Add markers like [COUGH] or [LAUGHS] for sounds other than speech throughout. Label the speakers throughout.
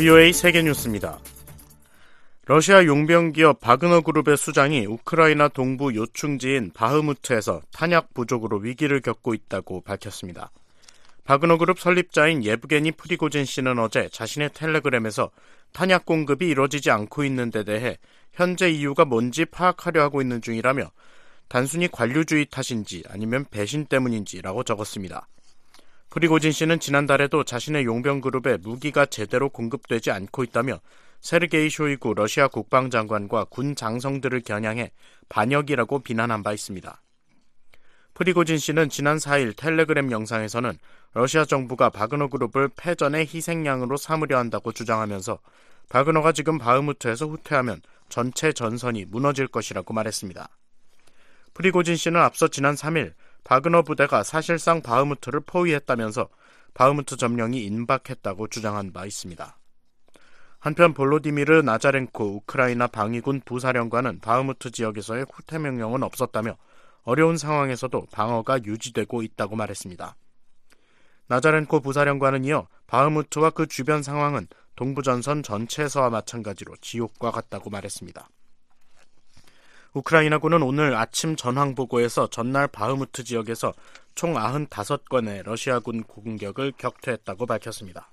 Speaker 1: VOA 세계뉴스입니다. 러시아 용병 기업 바그너 그룹의 수장이 우크라이나 동부 요충지인 바흐무트에서 탄약 부족으로 위기를 겪고 있다고 밝혔습니다. 바그너 그룹 설립자인 예브게니 프리고진 씨는 어제 자신의 텔레그램에서 탄약 공급이 이뤄지지 않고 있는 데 대해 현재 이유가 뭔지 파악하려 하고 있는 중이라며 단순히 관료주의 탓인지 아니면 배신 때문인지라고 적었습니다. 프리고진 씨는 지난달에도 자신의 용병 그룹에 무기가 제대로 공급되지 않고 있다며 세르게이 쇼이구 러시아 국방장관과 군 장성들을 겨냥해 반역이라고 비난한 바 있습니다. 프리고진 씨는 지난 4일 텔레그램 영상에서는 러시아 정부가 바그너 그룹을 패전의 희생양으로 삼으려 한다고 주장하면서 바그너가 지금 바흐무트에서 후퇴하면 전체 전선이 무너질 것이라고 말했습니다. 프리고진 씨는 앞서 지난 3일 바그너 부대가 사실상 바흐무트를 포위했다면서 바흐무트 점령이 임박했다고 주장한 바 있습니다. 한편 볼로디미르 나자렌코 우크라이나 방위군 부사령관은 바흐무트 지역에서의 후퇴 명령은 없었다며 어려운 상황에서도 방어가 유지되고 있다고 말했습니다. 나자렌코 부사령관은 이어 바흐무트와 그 주변 상황은 동부전선 전체에서와 마찬가지로 지옥과 같다고 말했습니다. 우크라이나군은 오늘 아침 전황 보고에서 전날 바흐무트 지역에서 총 95건의 러시아군 공격을 격퇴했다고 밝혔습니다.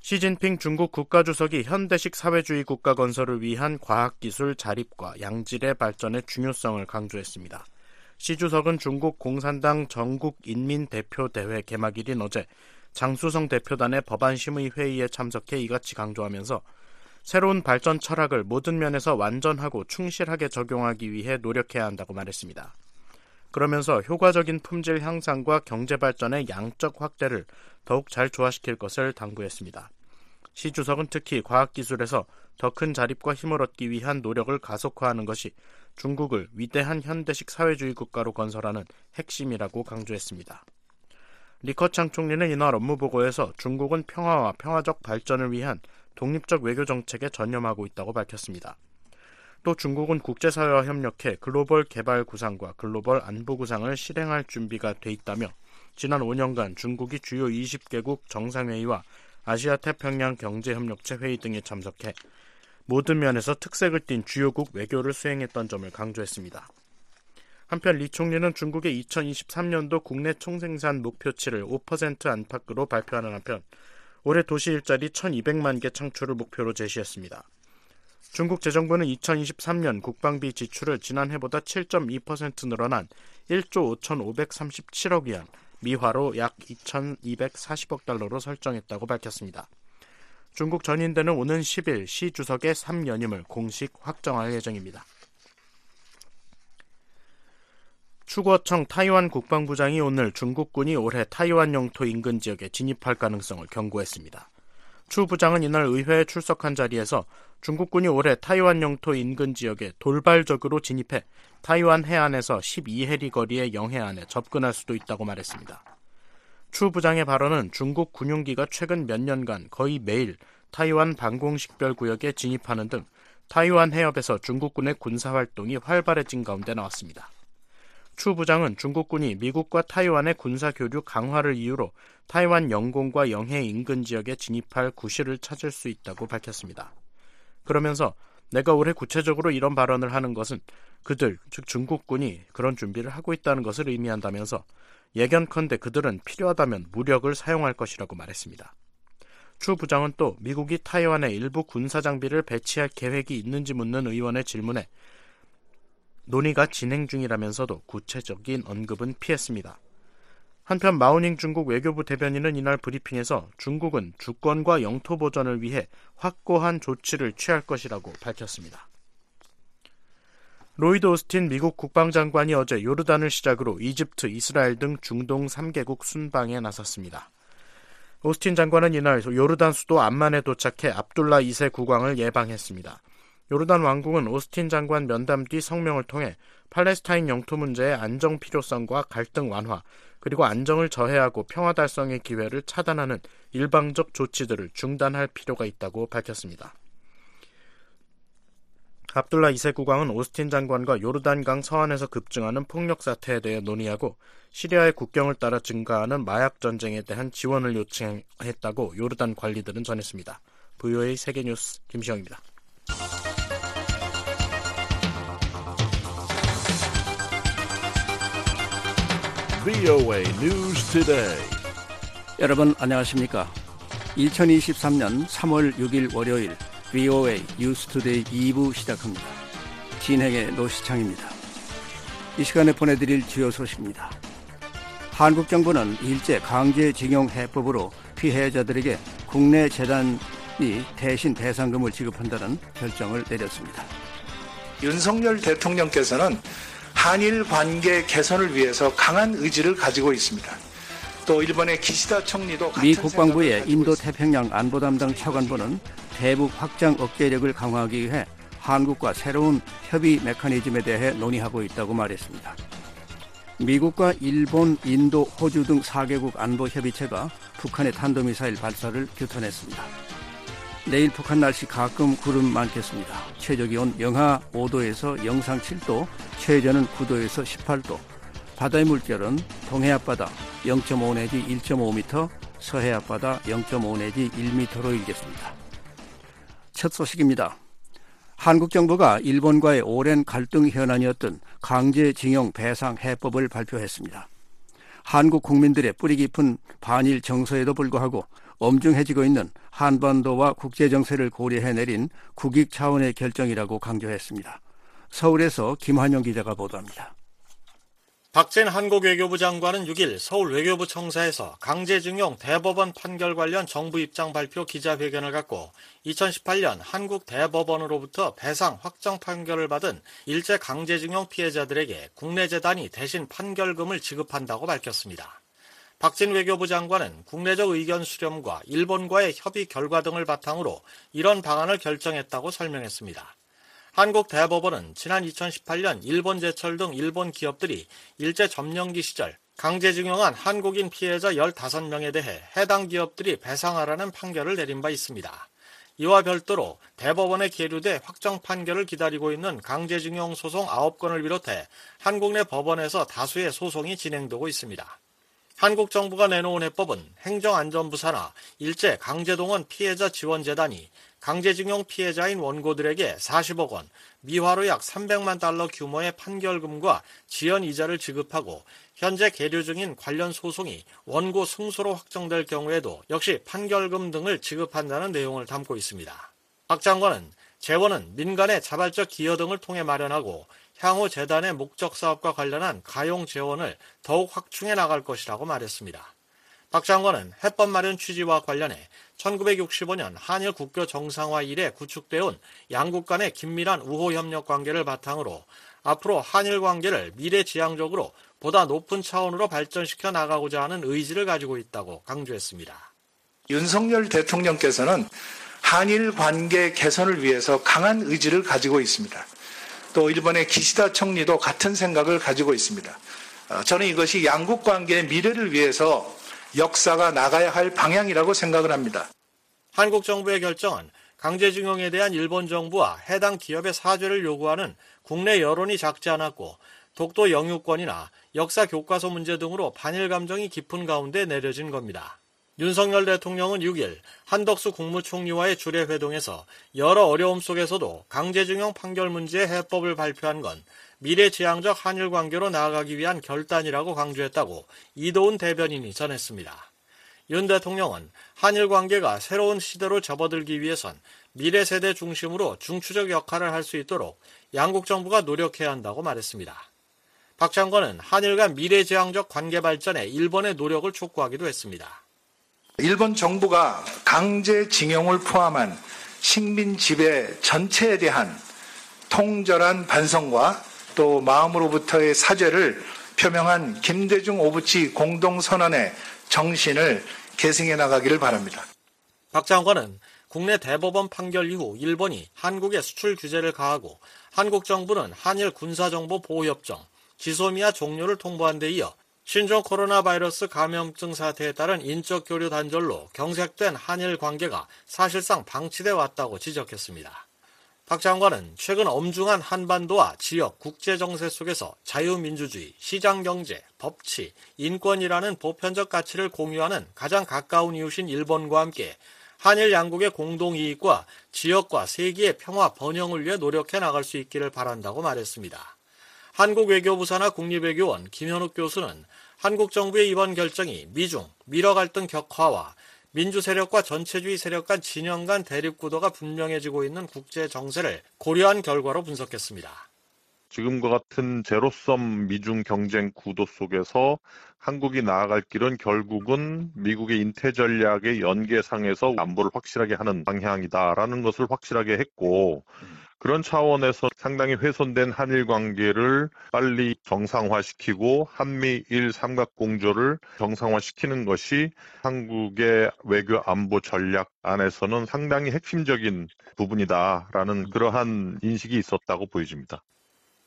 Speaker 1: 시진핑 중국 국가주석이 현대식 사회주의 국가 건설을 위한 과학기술 자립과 양질의 발전의 중요성을 강조했습니다. 시 주석은 중국 공산당 전국 인민대표대회 개막일인 어제 장수성 대표단의 법안심의 회의에 참석해 이같이 강조하면서 새로운 발전 철학을 모든 면에서 완전하고 충실하게 적용하기 위해 노력해야 한다고 말했습니다. 그러면서 효과적인 품질 향상과 경제 발전의 양적 확대를 더욱 잘 조화시킬 것을 당부했습니다. 시 주석은 특히 과학기술에서 더 큰 자립과 힘을 얻기 위한 노력을 가속화하는 것이 중국을 위대한 현대식 사회주의 국가로 건설하는 핵심이라고 강조했습니다. 리커창 총리는 이날 업무 보고에서 중국은 평화와 평화적 발전을 위한 독립적 외교 정책에 전념하고 있다고 밝혔습니다. 또 중국은 국제사회와 협력해 글로벌 개발 구상과 글로벌 안보 구상을 실행할 준비가 돼 있다며 지난 5년간 중국이 주요 20개국 정상회의와 아시아 태평양 경제협력체 회의 등에 참석해 모든 면에서 특색을 띤 주요국 외교를 수행했던 점을 강조했습니다. 한편 리 총리는 중국의 2023년도 국내 총생산 목표치를 5% 안팎으로 발표하는 한편 올해 도시 일자리 1200만 개 창출을 목표로 제시했습니다. 중국 재정부는 2023년 국방비 지출을 지난해보다 7.2% 늘어난 1조 5,537억 위안, 미화로 약 2,240억 달러로 설정했다고 밝혔습니다. 중국 전인대는 오는 10일 시 주석의 3연임을 공식 확정할 예정입니다. 추구어청 타이완 국방부장이 오늘 중국군이 올해 타이완 영토 인근 지역에 진입할 가능성을 경고했습니다. 추 부장은 이날 의회에 출석한 자리에서 중국군이 올해 타이완 영토 인근 지역에 돌발적으로 진입해 타이완 해안에서 12해리 거리의 영해안에 접근할 수도 있다고 말했습니다. 추 부장의 발언은 중국 군용기가 최근 몇 년간 거의 매일 타이완 방공식별 구역에 진입하는 등 타이완 해협에서 중국군의 군사활동이 활발해진 가운데 나왔습니다. 추 부장은 중국군이 미국과 타이완의 군사 교류 강화를 이유로 타이완 영공과 영해 인근 지역에 진입할 구실을 찾을 수 있다고 밝혔습니다. 그러면서 내가 올해 구체적으로 이런 발언을 하는 것은 그들, 즉 중국군이 그런 준비를 하고 있다는 것을 의미한다면서 예견컨대 그들은 필요하다면 무력을 사용할 것이라고 말했습니다. 추 부장은 또 미국이 타이완에 일부 군사 장비를 배치할 계획이 있는지 묻는 의원의 질문에 논의가 진행 중이라면서도 구체적인 언급은 피했습니다. 한편 마오닝 중국 외교부 대변인은 이날 브리핑에서 중국은 주권과 영토 보전을 위해 확고한 조치를 취할 것이라고 밝혔습니다. 로이드 오스틴 미국 국방장관이 어제 요르단을 시작으로 이집트, 이스라엘 등 중동 3개국 순방에 나섰습니다. 오스틴 장관은 이날 요르단 수도 암만에 도착해 압둘라 2세 국왕을 예방했습니다. 요르단 왕국은 오스틴 장관 면담 뒤 성명을 통해 팔레스타인 영토 문제의 안정 필요성과 갈등 완화, 그리고 안정을 저해하고 평화 달성의 기회를 차단하는 일방적 조치들을 중단할 필요가 있다고 밝혔습니다. 압둘라 2세 국왕은 오스틴 장관과 요르단강 서안에서 급증하는 폭력 사태에 대해 논의하고 시리아의 국경을 따라 증가하는 마약 전쟁에 대한 지원을 요청했다고 요르단 관리들은 전했습니다. VOA 세계뉴스 김시영입니다.
Speaker 2: VOA News Today.
Speaker 3: 여러분 안녕하십니까? 2023년 3월 6일 월요일 VOA 뉴스투데이 2부 시작합니다. 진행의 노시창입니다. 이 시간에 보내드릴 주요 소식입니다. 한국 정부는 일제 강제징용 해법으로 피해자들에게 국내 재단이 대신 배상금을 지급한다는 결정을 내렸습니다.
Speaker 4: 윤석열 대통령께서는 한일 관계 개선을 위해서 강한 의지를 가지고 있습니다. 또 일본의 기시다 총리도
Speaker 3: 미 국방부의 인도 태평양 안보 담당 차관보는 대북 확장 억제력을 강화하기 위해 한국과 새로운 협의 메커니즘에 대해 논의하고 있다고 말했습니다. 미국과 일본, 인도, 호주 등 4개국 안보 협의체가 북한의 탄도미사일 발사를 규탄했습니다. 내일 북한 날씨 가끔 구름 많겠습니다. 최저 기온 영하 5도에서 영상 7도, 최저는 9도에서 18도. 바다의 물결은 동해 앞바다 0.5 내지 1.5m, 서해 앞바다 0.5 내지 1m로 일겠습니다. 첫 소식입니다. 한국 정부가 일본과의 오랜 갈등 현안이었던 강제징용 배상 해법을 발표했습니다. 한국 국민들의 뿌리 깊은 반일 정서에도 불구하고 엄중해지고 있는 한반도와 국제 정세를 고려해 내린 국익 차원의 결정이라고 강조했습니다. 서울에서 김환영 기자가 보도합니다.
Speaker 5: 박진 한국 외교부 장관은 6일 서울 외교부 청사에서 강제징용 대법원 판결 관련 정부 입장 발표 기자회견을 갖고 2018년 한국 대법원으로부터 배상 확정 판결을 받은 일제 강제징용 피해자들에게 국내 재단이 대신 판결금을 지급한다고 밝혔습니다. 박진 외교부 장관은 국내적 의견 수렴과 일본과의 협의 결과 등을 바탕으로 이런 방안을 결정했다고 설명했습니다. 한국 대법원은 지난 2018년 일본 제철 등 일본 기업들이 일제 점령기 시절 강제징용한 한국인 피해자 15명에 대해 해당 기업들이 배상하라는 판결을 내린 바 있습니다. 이와 별도로 대법원에 계류돼 확정 판결을 기다리고 있는 강제징용 소송 9건을 비롯해 한국 내 법원에서 다수의 소송이 진행되고 있습니다. 한국 정부가 내놓은 해법은 행정안전부 산하 일제 강제동원 피해자 지원재단이 강제징용 피해자인 원고들에게 40억 원, 미화로 약 300만 달러 규모의 판결금과 지연 이자를 지급하고 현재 계류 중인 관련 소송이 원고 승소로 확정될 경우에도 역시 판결금 등을 지급한다는 내용을 담고 있습니다. 박 장관은 재원은 민간의 자발적 기여 등을 통해 마련하고 향후 재단의 목적 사업과 관련한 가용 재원을 더욱 확충해 나갈 것이라고 말했습니다. 박 장관은 해법 마련 취지와 관련해 1965년 한일 국교 정상화 이래 구축되어 양국 간의 긴밀한 우호 협력 관계를 바탕으로 앞으로 한일 관계를 미래지향적으로 보다 높은 차원으로 발전시켜 나가고자 하는 의지를 가지고 있다고 강조했습니다.
Speaker 4: 윤석열 대통령께서는 한일 관계 개선을 위해서 강한 의지를 가지고 있습니다. 또 일본의 기시다 총리도 같은 생각을 가지고 있습니다. 어, 저는 이것이 양국 관계의 미래를 위해서 역사가 나가야 할 방향이라고 생각을 합니다.
Speaker 5: 한국 정부의 결정은 강제징용에 대한 일본 정부와 해당 기업의 사죄를 요구하는 국내 여론이 작지 않았고 독도 영유권이나 역사 교과서 문제 등으로 반일 감정이 깊은 가운데 내려진 겁니다. 윤석열 대통령은 6일 한덕수 국무총리와의 주례 회동에서 여러 어려움 속에서도 강제징용 판결 문제의 해법을 발표한 건 미래지향적 한일 관계로 나아가기 위한 결단이라고 강조했다고 이도훈 대변인이 전했습니다. 윤 대통령은 한일 관계가 새로운 시대로 접어들기 위해선 미래 세대 중심으로 중추적 역할을 할 수 있도록 양국 정부가 노력해야 한다고 말했습니다. 박 장관은 한일 간 미래지향적 관계 발전에 일본의 노력을 촉구하기도 했습니다.
Speaker 4: 일본 정부가 강제징용을 포함한 식민 지배 전체에 대한 통절한 반성과 또 마음으로부터의 사죄를 표명한 김대중 오부치 공동선언의 정신을 계승해 나가기를 바랍니다.
Speaker 5: 박 장관은 국내 대법원 판결 이후 일본이 한국에 수출 규제를 가하고 한국 정부는 한일 군사정보 보호협정, 지소미아 종료를 통보한 데 이어 신종 코로나 바이러스 감염증 사태에 따른 인적 교류 단절로 경색된 한일 관계가 사실상 방치돼 왔다고 지적했습니다. 박 장관은 최근 엄중한 한반도와 지역 국제 정세 속에서 자유민주주의, 시장 경제, 법치, 인권이라는 보편적 가치를 공유하는 가장 가까운 이웃인 일본과 함께 한일 양국의 공동 이익과 지역과 세계의 평화 번영을 위해 노력해 나갈 수 있기를 바란다고 말했습니다. 한국 외교부 산하 국립외교원 김현욱 교수는 한국 정부의 이번 결정이 미중, 미러 갈등 격화와 민주 세력과 전체주의 세력 간 진영 간 대립 구도가 분명해지고 있는 국제 정세를 고려한 결과로 분석했습니다.
Speaker 6: 지금과 같은 제로섬 미중 경쟁 구도 속에서 한국이 나아갈 길은 결국은 미국의 인태 전략의 연계상에서 안보를 확실하게 하는 방향이다라는 것을 확실하게 했고 그런 차원에서 상당히 훼손된 한일 관계를 빨리 정상화시키고 한미일 삼각 공조를 정상화시키는 것이 한국의 외교 안보 전략 안에서는 상당히 핵심적인 부분이다라는 그러한 인식이 있었다고 보여집니다.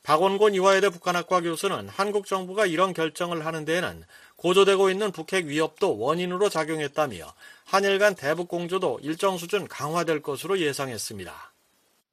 Speaker 5: 박원곤 이화여대 북한학과 교수는 한국 정부가 이런 결정을 하는 데에는 고조되고 있는 북핵 위협도 원인으로 작용했다며 한일 간 대북 공조도 일정 수준 강화될 것으로 예상했습니다.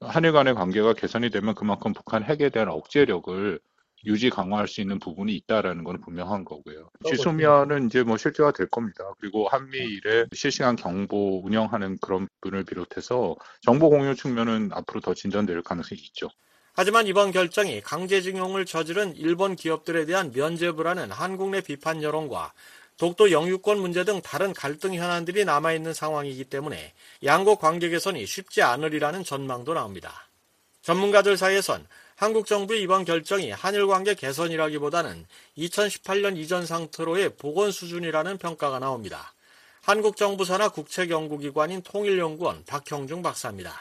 Speaker 7: 한일 간의 관계가 개선이 되면 그만큼 북한 핵에 대한 억제력을 유지 강화할 수 있는 부분이 있다라는 건 분명한 거고요. 지소미아는 이제 뭐 실제화 될 겁니다. 그리고 한미일의 실시간 경보 운영하는 그런 분을 비롯해서 정보 공유 측면은 앞으로 더 진전될 가능성이 있죠.
Speaker 5: 하지만 이번 결정이 강제징용을 저지른 일본 기업들에 대한 면죄부라는 한국 내 비판 여론과 독도 영유권 문제 등 다른 갈등 현안들이 남아있는 상황이기 때문에 양국 관계 개선이 쉽지 않으리라는 전망도 나옵니다. 전문가들 사이에선 한국 정부의 이번 결정이 한일 관계 개선이라기보다는 2018년 이전 상태로의 복원 수준이라는 평가가 나옵니다. 한국 정부 산하 국책 연구기관인 통일연구원 박형중 박사입니다.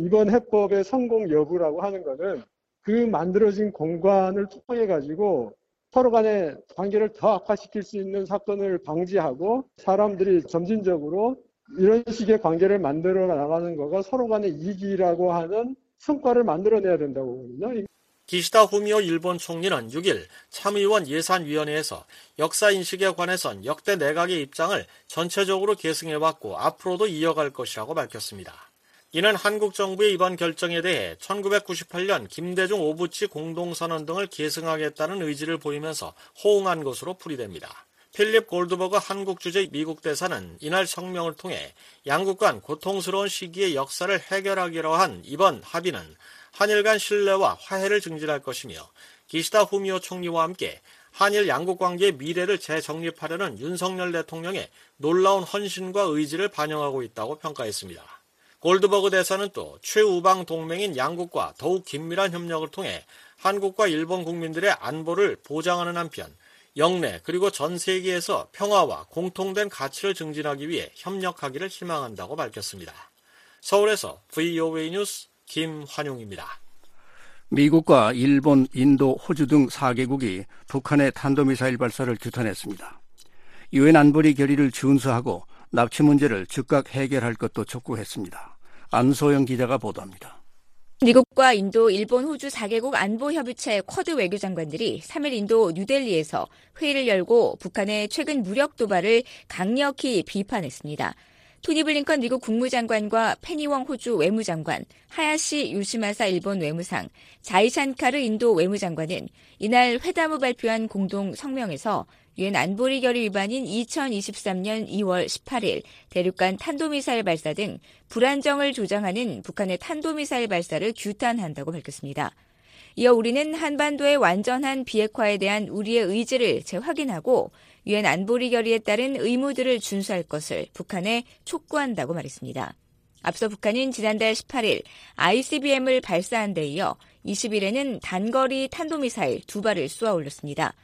Speaker 8: 이번 해법의 성공 여부라고 하는 것은 그 만들어진 공간을 통해 가지고 서로 간의 관계를 더 악화시킬 수 있는 사건을 방지하고 사람들이 점진적으로 이런 식의 관계를 만들어 나가는 거가 서로 간의 이익이라고 하는 성과를 만들어내야 된다고 보거든요.
Speaker 5: 기시다 후미오 일본 총리는 6일 참의원 예산위원회에서 역사 인식에 관해선 역대 내각의 입장을 전체적으로 계승해왔고 앞으로도 이어갈 것이라고 밝혔습니다. 이는 한국 정부의 이번 결정에 대해 1998년 김대중 오부치 공동선언 등을 계승하겠다는 의지를 보이면서 호응한 것으로 풀이됩니다. 필립 골드버그 한국 주재 미국 대사는 이날 성명을 통해 양국 간 고통스러운 시기의 역사를 해결하기로 한 이번 합의는 한일 간 신뢰와 화해를 증진할 것이며 기시다 후미오 총리와 함께 한일 양국 관계의 미래를 재정립하려는 윤석열 대통령의 놀라운 헌신과 의지를 반영하고 있다고 평가했습니다. 골드버그 대사는 또 최우방 동맹인 양국과 더욱 긴밀한 협력을 통해 한국과 일본 국민들의 안보를 보장하는 한편 영내 그리고 전 세계에서 평화와 공통된 가치를 증진하기 위해 협력하기를 희망한다고 밝혔습니다. 서울에서 VOA 뉴스 김환용입니다.
Speaker 3: 미국과 일본, 인도, 호주 등 4개국이 북한의 탄도미사일 발사를 규탄했습니다. 유엔 안보리 결의를 준수하고 납치 문제를 즉각 해결할 것도 촉구했습니다. 안소영 기자가 보도합니다.
Speaker 9: 미국과 인도, 일본, 호주 4개국 안보협의체 쿼드 외교장관들이 3일 인도 뉴델리에서 회의를 열고 북한의 최근 무력 도발을 강력히 비판했습니다. 토니 블링컨 미국 국무장관과 페니웡 호주 외무장관, 하야시 유시마사 일본 외무상, 자이찬카르 인도 외무장관은 이날 회담 후 발표한 공동 성명에서 유엔 안보리 결의 위반인 2023년 2월 18일 대륙간 탄도미사일 발사 등 불안정을 조장하는 북한의 탄도미사일 발사를 규탄한다고 밝혔습니다. 이어 우리는 한반도의 완전한 비핵화에 대한 우리의 의지를 재확인하고 유엔 안보리 결의에 따른 의무들을 준수할 것을 북한에 촉구한다고 말했습니다. 앞서 북한은 지난달 18일 ICBM을 발사한 데 이어 20일에는 단거리 탄도미사일 두 발을 쏘아 올렸습니다.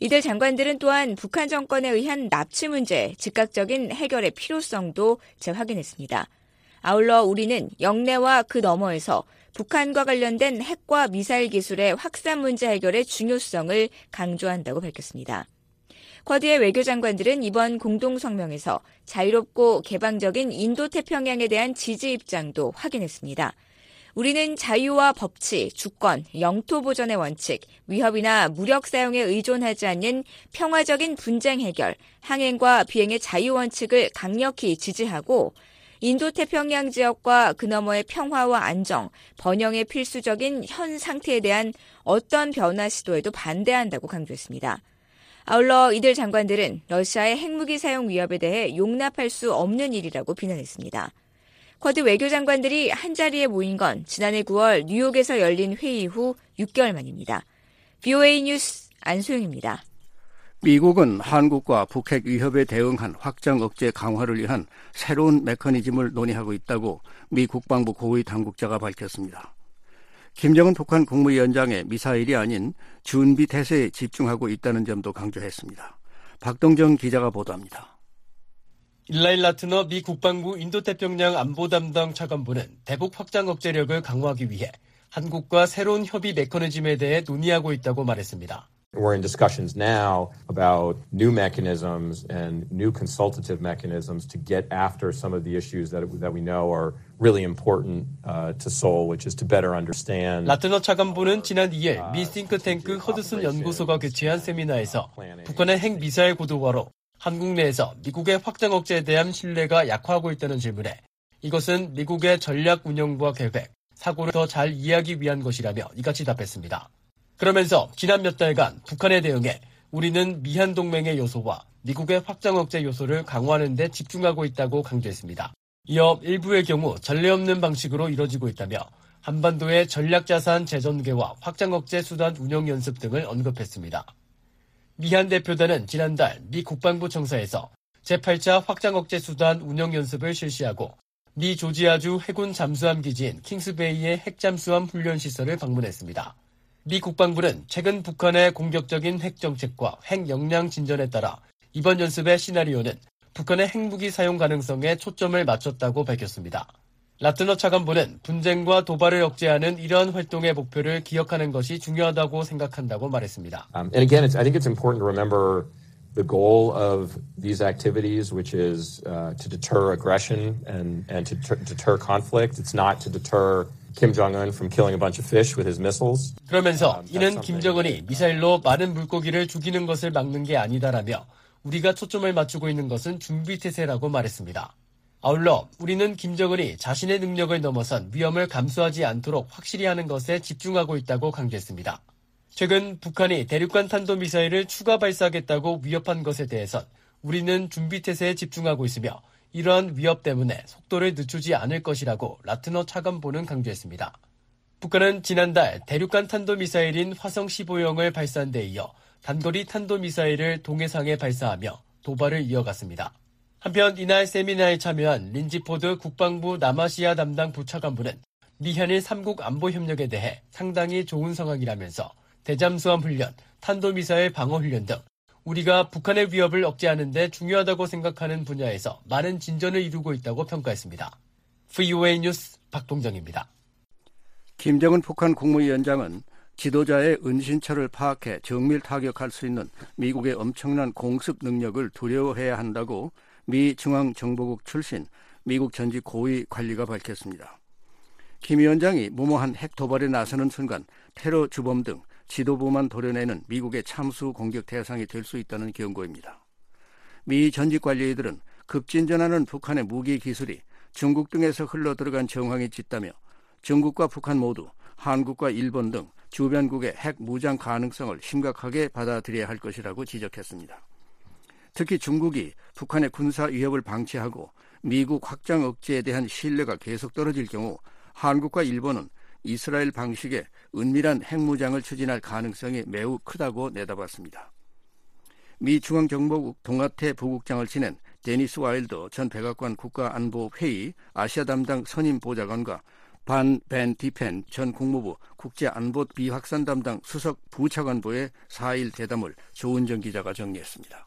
Speaker 9: 이들 장관들은 또한 북한 정권에 의한 납치 문제 즉각적인 해결의 필요성도 재확인했습니다. 아울러 우리는 영내와 그 너머에서 북한과 관련된 핵과 미사일 기술의 확산 문제 해결의 중요성을 강조한다고 밝혔습니다. 쿼드의 외교장관들은 이번 공동성명에서 자유롭고 개방적인 인도태평양에 대한 지지 입장도 확인했습니다. 우리는 자유와 법치, 주권, 영토 보전의 원칙, 위협이나 무력 사용에 의존하지 않는 평화적인 분쟁 해결, 항행과 비행의 자유 원칙을 강력히 지지하고 인도 태평양 지역과 그 너머의 평화와 안정, 번영의 필수적인 현 상태에 대한 어떤 변화 시도에도 반대한다고 강조했습니다. 아울러 이들 장관들은 러시아의 핵무기 사용 위협에 대해 용납할 수 없는 일이라고 비난했습니다. 쿼드 외교장관들이 한자리에 모인 건 지난해 9월 뉴욕에서 열린 회의 후 6개월 만입니다. BOA 뉴스 안소영입니다.
Speaker 3: 미국은 한국과 북핵 위협에 대응한 확장 억제 강화를 위한 새로운 메커니즘을 논의하고 있다고 미 국방부 고위 당국자가 밝혔습니다. 김정은 북한 국무위원장의 미사일이 아닌 준비 태세에 집중하고 있다는 점도 강조했습니다. 박동정 기자가 보도합니다.
Speaker 10: 일라일 라트너 미 국방부 인도태평양 안보 담당 차관부는 대북 확장 억제력을 강화하기 위해 한국과 새로운 협의 메커니즘에 대해 논의하고 있다고 말했습니다.
Speaker 11: We're in discussions now about new mechanisms and new consultative mechanisms to get after some of the issues that, that we know are really important uh, to Seoul, which is to better understand.
Speaker 10: 라트너 차관부는 지난 2일 미 싱크탱크 허드슨 연구소가 개최한 세미나에서 북한의 핵 미사일 고도화로 한국 내에서 미국의 확장 억제에 대한 신뢰가 약화하고 있다는 질문에 이것은 미국의 전략 운영과 계획, 사고를 더 잘 이해하기 위한 것이라며 이같이 답했습니다. 그러면서 지난 몇 달간 북한에 대응해 우리는 미한 동맹의 요소와 미국의 확장 억제 요소를 강화하는 데 집중하고 있다고 강조했습니다. 이어 일부의 경우 전례 없는 방식으로 이뤄지고 있다며 한반도의 전략자산 재전개와 확장 억제 수단 운영 연습 등을 언급했습니다. 미한 대표단은 지난달 미 국방부 청사에서 제8차 확장 억제 수단 운영 연습을 실시하고 미 조지아주 해군 잠수함 기지인 킹스베이의 핵잠수함 훈련 시설을 방문했습니다. 미 국방부는 최근 북한의 공격적인 핵 정책과 핵 역량 진전에 따라 이번 연습의 시나리오는 북한의 핵무기 사용 가능성에 초점을 맞췄다고 밝혔습니다. 라트너 차관보는 분쟁과 도발을 억제하는 이러한 활동의 목표를 기억하는 것이 중요하다고 생각한다고 말했습니다.
Speaker 11: Um, and again, I think it's important to remember the goal of these activities, which is uh, to deter aggression and, and to deter conflict. It's not to deter Kim Jong-un from killing a bunch of fish with his missiles.
Speaker 10: 그러면서 이는 김정은이 미사일로 많은 물고기를 죽이는 것을 막는 게 아니다라며 우리가 초점을 맞추고 있는 것은 준비 태세라고 말했습니다. 아울러 우리는 김정은이 자신의 능력을 넘어선 위험을 감수하지 않도록 확실히 하는 것에 집중하고 있다고 강조했습니다. 최근 북한이 대륙간 탄도미사일을 추가 발사하겠다고 위협한 것에 대해선 우리는 준비 태세에 집중하고 있으며 이러한 위협 때문에 속도를 늦추지 않을 것이라고 라트너 차관보는 강조했습니다. 북한은 지난달 대륙간 탄도미사일인 화성 15형을 발사한 데 이어 단거리 탄도미사일을 동해상에 발사하며 도발을 이어갔습니다. 한편 이날 세미나에 참여한 린지포드 국방부 남아시아 담당 부차관부는 미한일 3국 안보 협력에 대해 상당히 좋은 상황이라면서 대잠수함 훈련, 탄도미사일 방어 훈련 등 우리가 북한의 위협을 억제하는 데 중요하다고 생각하는 분야에서 많은 진전을 이루고 있다고 평가했습니다. VOA 뉴스 박동정입니다.
Speaker 3: 김정은 북한 국무위원장은 지도자의 은신처를 파악해 정밀 타격할 수 있는 미국의 엄청난 공습 능력을 두려워해야 한다고 미 중앙정보국 출신 미국 전직 고위 관리가 밝혔습니다. 김 위원장이 무모한 핵 도발에 나서는 순간 테러 주범 등 지도부만 도려내는 미국의 참수 공격 대상이 될 수 있다는 경고입니다. 미 전직 관리들은 급진전하는 북한의 무기 기술이 중국 등에서 흘러 들어간 정황이 짙다며 중국과 북한 모두 한국과 일본 등 주변국의 핵 무장 가능성을 심각하게 받아들여야 할 것이라고 지적했습니다. 특히 중국이 북한의 군사 위협을 방치하고 미국 확장 억제에 대한 신뢰가 계속 떨어질 경우 한국과 일본은 이스라엘 방식의 은밀한 핵무장을 추진할 가능성이 매우 크다고 내다봤습니다. 미 중앙정보국 동아태 부국장을 지낸 데니스 와일더 전 백악관 국가안보회의 아시아 담당 선임 보좌관과 반 벤 디펜 전 국무부 국제안보 비확산 담당 수석 부차관보의 4일 대담을 조은정 기자가 정리했습니다.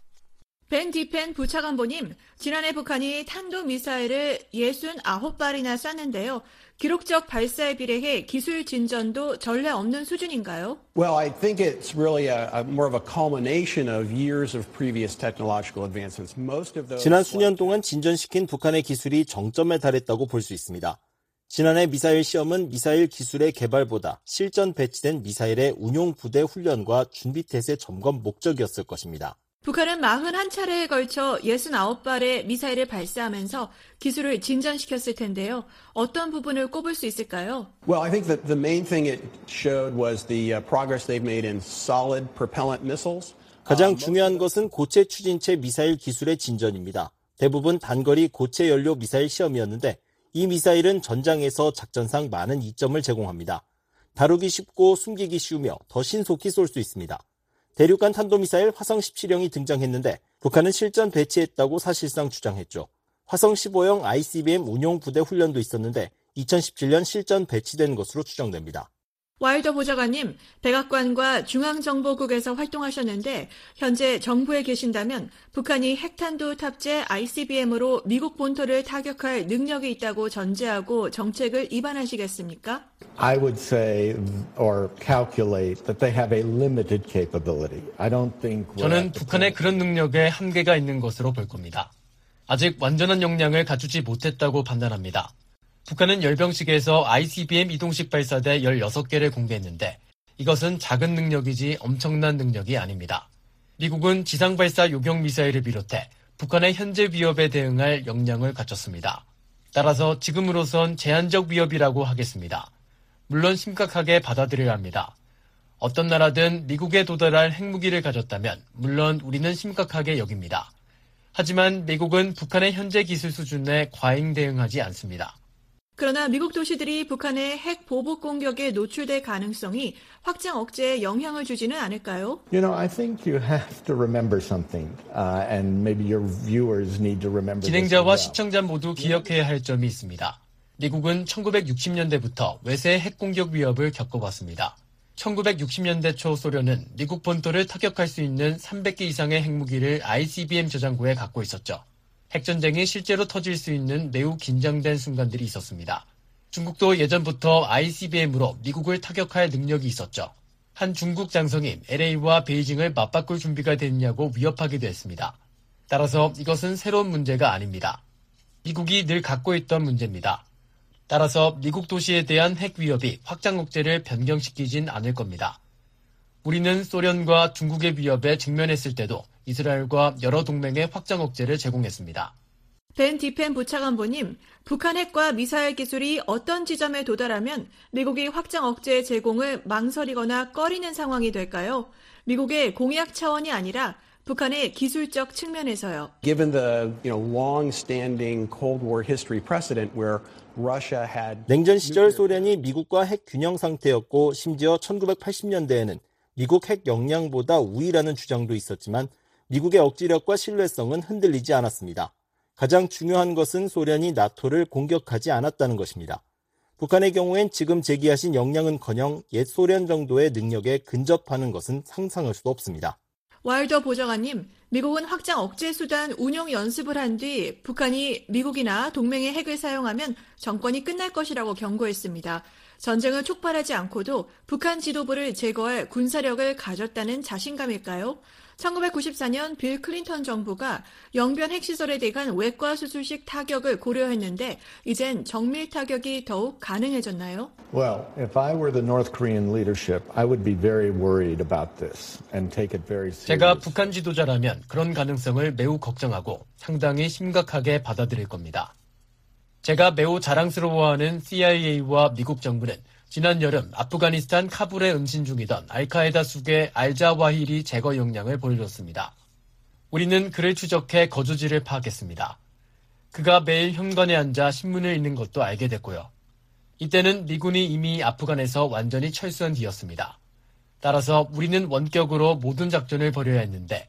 Speaker 12: 벤 디펜 부차관보님, 지난해 북한이 탄도미사일을 69발이나 쐈는데요. 기록적 발사에 비례해 기술 진전도 전례 없는 수준인가요?
Speaker 13: Well, I think it's really a, a more of a culmination of years of previous technological advancements. Most of those
Speaker 14: 지난 수년 동안 진전시킨 북한의 기술이 정점에 달했다고 볼 수 있습니다. 지난해 미사일 시험은 미사일 기술의 개발보다 실전 배치된 미사일의 운용 부대 훈련과 준비 태세 점검 목적이었을 것입니다.
Speaker 12: 북한은 41차례에 걸쳐 69발의 미사일을 발사하면서 기술을 진전시켰을 텐데요. 어떤 부분을 꼽을 수 있을까요?
Speaker 13: Well, I think that the main thing it showed was the uh, progress they've made in solid propellant missiles.
Speaker 14: 가장 중요한 것은 고체 추진체 미사일 기술의 진전입니다. 대부분 단거리 고체 연료 미사일 시험이었는데 이 미사일은 전장에서 작전상 많은 이점을 제공합니다. 다루기 쉽고 숨기기 쉬우며 더 신속히 쏠 수 있습니다. 대륙간 탄도미사일 화성 17형이 등장했는데 북한은 실전 배치했다고 사실상 주장했죠. 화성 15형 ICBM 운용 부대 훈련도 있었는데 2017년 실전 배치된 것으로 추정됩니다.
Speaker 12: 와일더 보좌관님, 백악관과 중앙정보국에서 활동하셨는데 현재 정부에 계신다면 북한이 핵탄두 탑재 ICBM으로 미국 본토를 타격할 능력이 있다고 전제하고 정책을 입안하시겠습니까?
Speaker 15: I would say or calculate that they have a limited capability. I don't think
Speaker 10: 저는 북한의 그런 능력에 한계가 있는 것으로 볼 겁니다. 아직 완전한 역량을 갖추지 못했다고 판단합니다. 북한은 열병식에서 ICBM 이동식 발사대 16개를 공개했는데 이것은 작은 능력이지 엄청난 능력이 아닙니다. 미국은 지상 발사 요격 미사일을 비롯해 북한의 현재 위협에 대응할 역량을 갖췄습니다. 따라서 지금으로선 제한적 위협이라고 하겠습니다. 물론 심각하게 받아들여야 합니다. 어떤 나라든 미국에 도달할 핵무기를 가졌다면 물론 우리는 심각하게 여깁니다. 하지만 미국은 북한의 현재 기술 수준에 과잉 대응하지 않습니다.
Speaker 12: 그러나 미국 도시들이 북한의 핵 보복 공격에 노출될 가능성이 확장 억제에 영향을 주지는 않을까요?
Speaker 15: You know, I think you have to remember something, uh, and maybe your viewers need to remember.
Speaker 10: 진행자와 시청자 모두 기억해야 할 점이 있습니다. 미국은 1960년대부터 외세 핵 공격 위협을 겪어왔습니다. 1960년대 초 소련은 미국 본토를 타격할 수 있는 300개 이상의 핵무기를 ICBM 저장고에 갖고 있었죠. 핵전쟁이 실제로 터질 수 있는 매우 긴장된 순간들이 있었습니다. 중국도 예전부터 ICBM으로 미국을 타격할 능력이 있었죠. 한 중국 장성이 LA와 베이징을 맞바꿀 준비가 됐냐고 위협하기도 했습니다. 따라서 이것은 새로운 문제가 아닙니다. 미국이 늘 갖고 있던 문제입니다. 따라서 미국 도시에 대한 핵 위협이 확장 억제를 변경시키진 않을 겁니다. 우리는 소련과 중국의 위협에 직면했을 때도 이스라엘과 여러 동맹의 확장 억제를 제공했습니다.
Speaker 12: 벤 디펜 부차관보님, 북한 핵과 미사일 기술이 어떤 지점에 도달하면 미국이 확장 억제 제공을 망설이거나 꺼리는 상황이 될까요? 미국의 공약 차원이 아니라 북한의 기술적 측면에서요.
Speaker 13: Given the you know, long-standing Cold War history precedent where Russia had
Speaker 14: 냉전 시절 소련이 미국과 핵 균형 상태였고 심지어 1980년대에는 미국 핵 역량보다 우위라는 주장도 있었지만 미국의 억지력과 신뢰성은 흔들리지 않았습니다. 가장 중요한 것은 소련이 나토를 공격하지 않았다는 것입니다. 북한의 경우엔 지금 제기하신 역량은커녕 옛 소련 정도의 능력에 근접하는 것은 상상할 수도 없습니다.
Speaker 12: 와일더 보좌관님, 미국은 확장 억제 수단 운용 연습을 한 뒤 북한이 미국이나 동맹의 핵을 사용하면 정권이 끝날 것이라고 경고했습니다. 전쟁을 촉발하지 않고도 북한 지도부를 제거할 군사력을 가졌다는 자신감일까요? 1994년 빌 클린턴 정부가 영변 핵시설에 대한 외과 수술식 타격을 고려했는데 이젠 정밀 타격이 더욱 가능해졌나요?
Speaker 15: Well, if I were the North Korean leadership, I would be very worried about this and take it very seriously.
Speaker 10: 제가 북한 지도자라면 그런 가능성을 매우 걱정하고 상당히 심각하게 받아들일 겁니다. 제가 매우 자랑스러워하는 CIA와 미국 정부는 지난 여름 아프가니스탄 카불에 음신 중이던 알카에다 숙의 알자와힐이 제거 역량을 보여줬습니다. 우리는 그를 추적해 거주지를 파악했습니다. 그가 매일 현관에 앉아 신문을 읽는 것도 알게 됐고요. 이때는 미군이 이미 아프간에서 완전히 철수한 뒤였습니다. 따라서 우리는 원격으로 모든 작전을 벌여야 했는데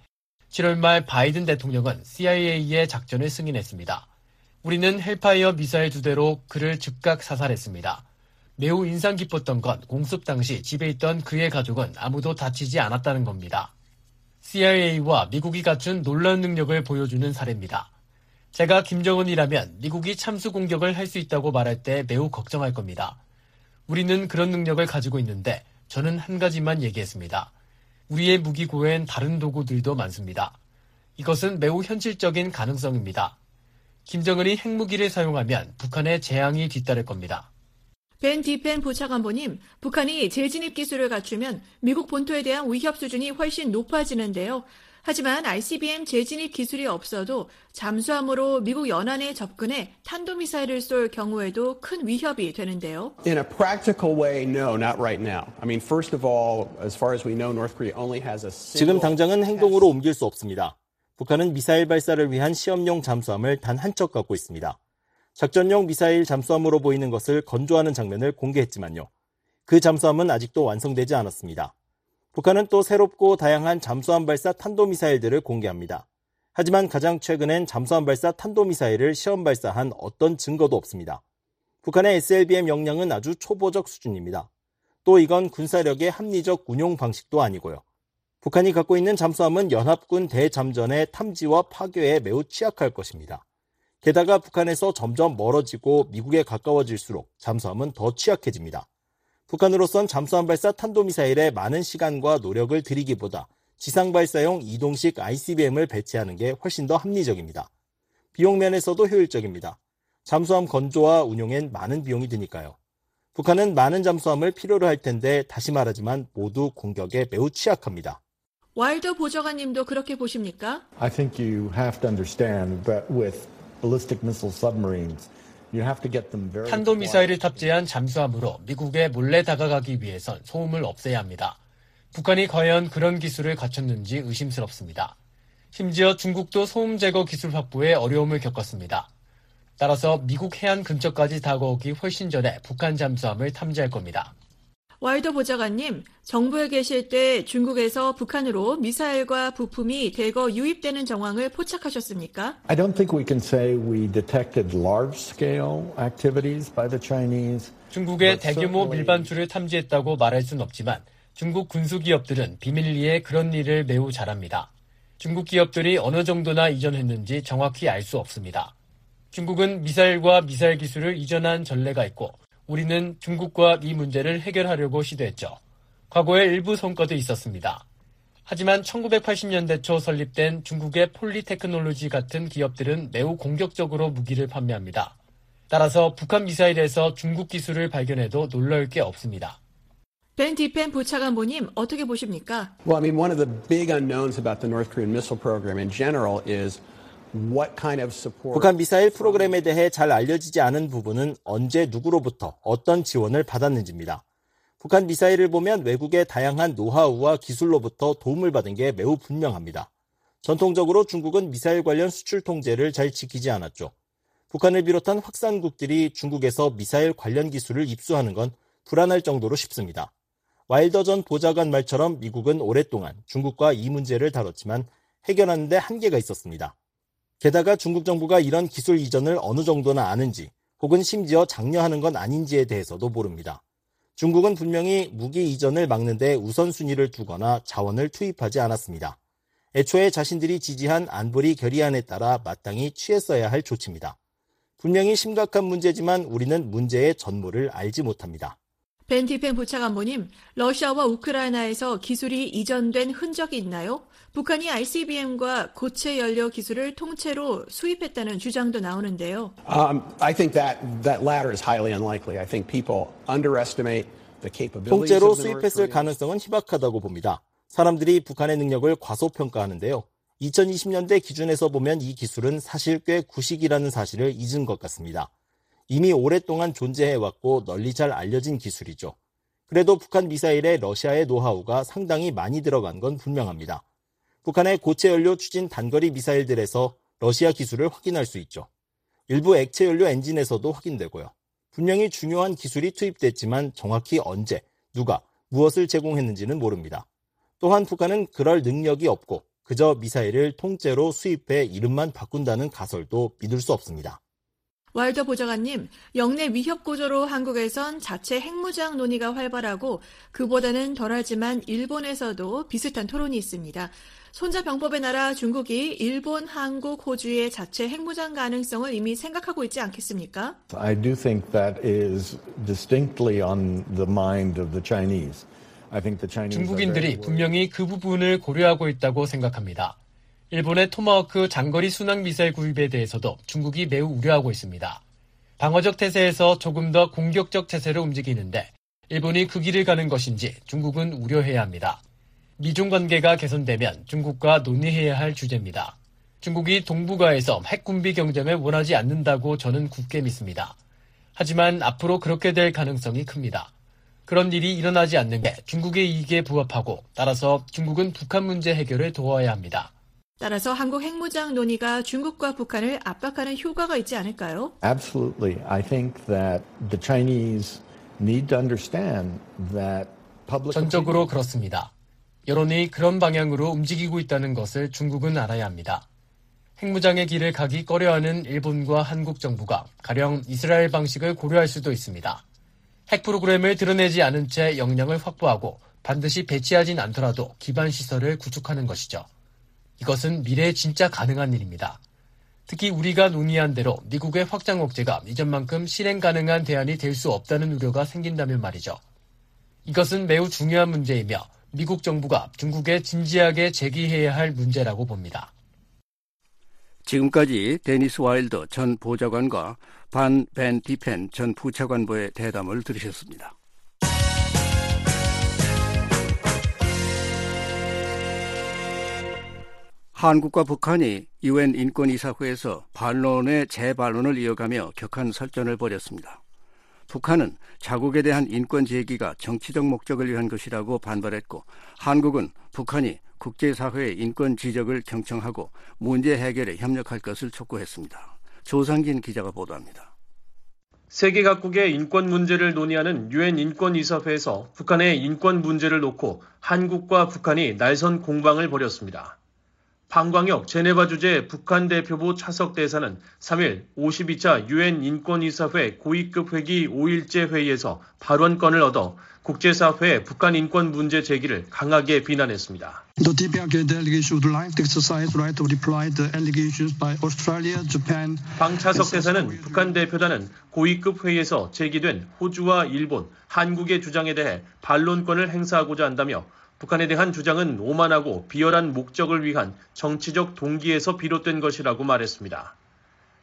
Speaker 10: 7월 말 바이든 대통령은 CIA의 작전을 승인했습니다. 우리는 헬파이어 미사일 두 대로 그를 즉각 사살했습니다. 매우 인상 깊었던 건 공습 당시 집에 있던 그의 가족은 아무도 다치지 않았다는 겁니다. CIA와 미국이 갖춘 놀라운 능력을 보여주는 사례입니다. 제가 김정은이라면 미국이 참수 공격을 할 수 있다고 말할 때 매우 걱정할 겁니다. 우리는 그런 능력을 가지고 있는데 저는 한 가지만 얘기했습니다. 우리의 무기고엔 다른 도구들도 많습니다. 이것은 매우 현실적인 가능성입니다. 김정은이 핵무기를 사용하면 북한의 재앙이 뒤따를 겁니다.
Speaker 12: 벤 디펜 부차관보님, 북한이 재진입 기술을 갖추면 미국 본토에 대한 위협 수준이 훨씬 높아지는데요. 하지만 ICBM 재진입 기술이 없어도 잠수함으로 미국 연안에 접근해 탄도미사일을 쏠 경우에도 큰 위협이 되는데요.
Speaker 13: In a practical way, no, not right now. I mean, first of all, as far as we know, North Korea only has a
Speaker 14: 지금
Speaker 13: single
Speaker 14: 당장은 행동으로 옮길 수 없습니다. 북한은 미사일 발사를 위한 시험용 잠수함을 단 한 척 갖고 있습니다. 작전용 미사일 잠수함으로 보이는 것을 건조하는 장면을 공개했지만요. 그 잠수함은 아직도 완성되지 않았습니다. 북한은 또 새롭고 다양한 잠수함 발사 탄도미사일들을 공개합니다. 하지만 가장 최근엔 잠수함 발사 탄도미사일을 시험 발사한 어떤 증거도 없습니다. 북한의 SLBM 역량은 아주 초보적 수준입니다. 또 이건 군사력의 합리적 운용 방식도 아니고요. 북한이 갖고 있는 잠수함은 연합군 대잠전의 탐지와 파괴에 매우 취약할 것입니다. 게다가 북한에서 점점 멀어지고 미국에 가까워질수록 잠수함은 더 취약해집니다. 북한으로선 잠수함 발사 탄도미사일에 많은 시간과 노력을 들이기보다 지상 발사용 이동식 ICBM을 배치하는 게 훨씬 더 합리적입니다. 비용 면에서도 효율적입니다. 잠수함 건조와 운용엔 많은 비용이 드니까요. 북한은 많은 잠수함을 필요로 할 텐데 다시 말하지만 모두 공격에 매우 취약합니다.
Speaker 12: 와일더 보좌관님도 그렇게 보십니까?
Speaker 15: I think you have to understand that with ballistic missile submarines, you have to get them very
Speaker 10: 탄도미사일을 탑재한 잠수함으로 미국에 몰래 다가가기 위해선 소음을 없애야 합니다. 북한이 과연 그런 기술을 갖췄는지 의심스럽습니다. 심지어 중국도 소음 제거 기술 확보에 어려움을 겪었습니다. 따라서 미국 해안 근처까지 다가오기 훨씬 전에 북한 잠수함을 탐지할 겁니다.
Speaker 12: 와일더 보좌관님, 정부에 계실 때 중국에서 북한으로 미사일과 부품이 대거 유입되는 정황을 포착하셨습니까?
Speaker 15: I don't think we can say we detected large-scale activities by the Chinese.
Speaker 10: 중국의 대규모 밀반출을 탐지했다고 말할 순 없지만 중국 군수 기업들은 비밀리에 그런 일을 매우 잘합니다. 중국 기업들이 어느 정도나 이전했는지 정확히 알 수 없습니다. 중국은 미사일과 미사일 기술을 이전한 전례가 있고 우리는 중국과 이 문제를 해결하려고 시도했죠. 과거에 일부 성과도 있었습니다. 하지만 1980년대 초 설립된 중국의 폴리테크놀로지 같은 기업들은 매우 공격적으로 무기를 판매합니다. 따라서 북한 미사일에서 중국 기술을 발견해도 놀랄 게 없습니다.
Speaker 12: 벤 디펜 부차관보님 어떻게 보십니까?
Speaker 13: Well, I mean, one of the big unknowns about the North Korean missile program in general is what kind of support.
Speaker 14: 북한 미사일 프로그램에 대해 잘 알려지지 않은 부분은 언제 누구로부터 어떤 지원을 받았는지입니다. 북한 미사일을 보면 외국의 다양한 노하우와 기술로부터 도움을 받은 게 매우 분명합니다. 전통적으로 중국은 미사일 관련 수출 통제를 잘 지키지 않았죠. 북한을 비롯한 확산국들이 중국에서 미사일 관련 기술을 입수하는 건 불안할 정도로 쉽습니다. 와일더 전 보좌관 말처럼 미국은 오랫동안 중국과 이 문제를 다뤘지만 해결하는데 한계가 있었습니다. 게다가 중국 정부가 이런 기술 이전을 어느 정도나 아는지 혹은 심지어 장려하는 건 아닌지에 대해서도 모릅니다. 중국은 분명히 무기 이전을 막는데 우선순위를 두거나 자원을 투입하지 않았습니다. 애초에 자신들이 지지한 안보리 결의안에 따라 마땅히 취했어야 할 조치입니다. 분명히 심각한 문제지만 우리는 문제의 전모를 알지 못합니다.
Speaker 12: 벤 디펜 부차관보님, 러시아와 우크라이나에서 기술이 이전된 흔적이 있나요? 북한이 ICBM과 고체 연료 기술을 통째로 수입했다는 주장도 나오는데요.
Speaker 13: Um, I think that that latter is highly unlikely. I think people underestimate the capabilities
Speaker 14: 통째로
Speaker 13: of the North
Speaker 14: 수입했을. 가능성은 희박하다고 봅니다. 사람들이 북한의 능력을 과소평가하는데요. 2020년대 기준에서 보면 이 기술은 사실 꽤 구식이라는 사실을 잊은 것 같습니다. 이미 오랫동안 존재해왔고 널리 잘 알려진 기술이죠. 그래도 북한 미사일에 러시아의 노하우가 상당히 많이 들어간 건 분명합니다. 북한의 고체 연료 추진 단거리 미사일들에서 러시아 기술을 확인할 수 있죠. 일부 액체 연료 엔진에서도 확인되고요. 분명히 중요한 기술이 투입됐지만 정확히 언제, 누가, 무엇을 제공했는지는 모릅니다. 또한 북한은 그럴 능력이 없고 그저 미사일을 통째로 수입해 이름만 바꾼다는 가설도 믿을 수 없습니다.
Speaker 12: 와일더 보좌관님, 영내 위협 구조로 한국에선 자체 핵무장 논의가 활발하고 그보다는 덜하지만 일본에서도 비슷한 토론이 있습니다. 손자 병법의 나라 중국이 일본, 한국, 호주의 자체 핵무장 가능성을 이미 생각하고 있지 않겠습니까?
Speaker 15: I do think that is distinctly on the mind of the Chinese. I think the Chinese
Speaker 10: 중국인들이. 분명히 그 부분을 고려하고 있다고 생각합니다. 일본의 토마호크 장거리 순항 미사일 구입에 대해서도 중국이 매우 우려하고 있습니다. 방어적 태세에서 조금 더 공격적 태세로 움직이는데 일본이 그 길을 가는 것인지 중국은 우려해야 합니다. 미중 관계가 개선되면 중국과 논의해야 할 주제입니다. 중국이 동북아에서 핵군비 경쟁을 원하지 않는다고 저는 굳게 믿습니다. 하지만 앞으로 그렇게 될 가능성이 큽니다. 그런 일이 일어나지 않는 게 중국의 이익에 부합하고 따라서 중국은 북한 문제 해결을 도와야 합니다.
Speaker 12: 따라서 한국 핵무장 논의가 중국과 북한을 압박하는 효과가 있지 않을까요?
Speaker 15: Absolutely. I think that the Chinese need to understand that public
Speaker 10: 전적으로 그렇습니다. 여론이 그런 방향으로 움직이고 있다는 것을 중국은 알아야 합니다. 핵무장의 길을 가기 꺼려하는 일본과 한국 정부가 가령 이스라엘 방식을 고려할 수도 있습니다. 핵 프로그램을 드러내지 않은 채 역량을 확보하고 반드시 배치하진 않더라도 기반 시설을 구축하는 것이죠. 이것은 미래에 진짜 가능한 일입니다. 특히 우리가 논의한 대로 미국의 확장 억제가 이전만큼 실행 가능한 대안이 될 수 없다는 우려가 생긴다면 말이죠. 이것은 매우 중요한 문제이며 미국 정부가 중국에 진지하게 제기해야 할 문제라고 봅니다.
Speaker 3: 지금까지 데니스 와일더 전 보좌관과 반 벤 디펜 전 부차관보의 대담을 들으셨습니다. 한국과 북한이 유엔 인권이사회에서 반론의 재반론을 이어가며 격한 설전을 벌였습니다. 북한은 자국에 대한 인권 제기가 정치적 목적을 위한 것이라고 반발했고 한국은 북한이 국제사회의 인권 지적을 경청하고 문제 해결에 협력할 것을 촉구했습니다. 조상진 기자가 보도합니다.
Speaker 16: 세계 각국의 인권 문제를 논의하는 유엔 인권이사회에서 북한의 인권 문제를 놓고 한국과 북한이 날선 공방을 벌였습니다. 방광혁 제네바 주재 북한 대표부 차석 대사는 3일 52차 유엔 인권이사회 고위급 회기 5일째 회의에서 발언권을 얻어 국제사회의 북한 인권 문제 제기를 강하게 비난했습니다.
Speaker 17: The DPRK delegation would like to exercise right to reply the allegations by Australia, Japan.
Speaker 16: 방차석 대사는 북한 대표단은 고위급 회의에서 제기된 호주와 일본, 한국의 주장에 대해 반론권을 행사하고자 한다며 북한에 대한 주장은 오만하고 비열한 목적을 위한 정치적 동기에서 비롯된 것이라고 말했습니다.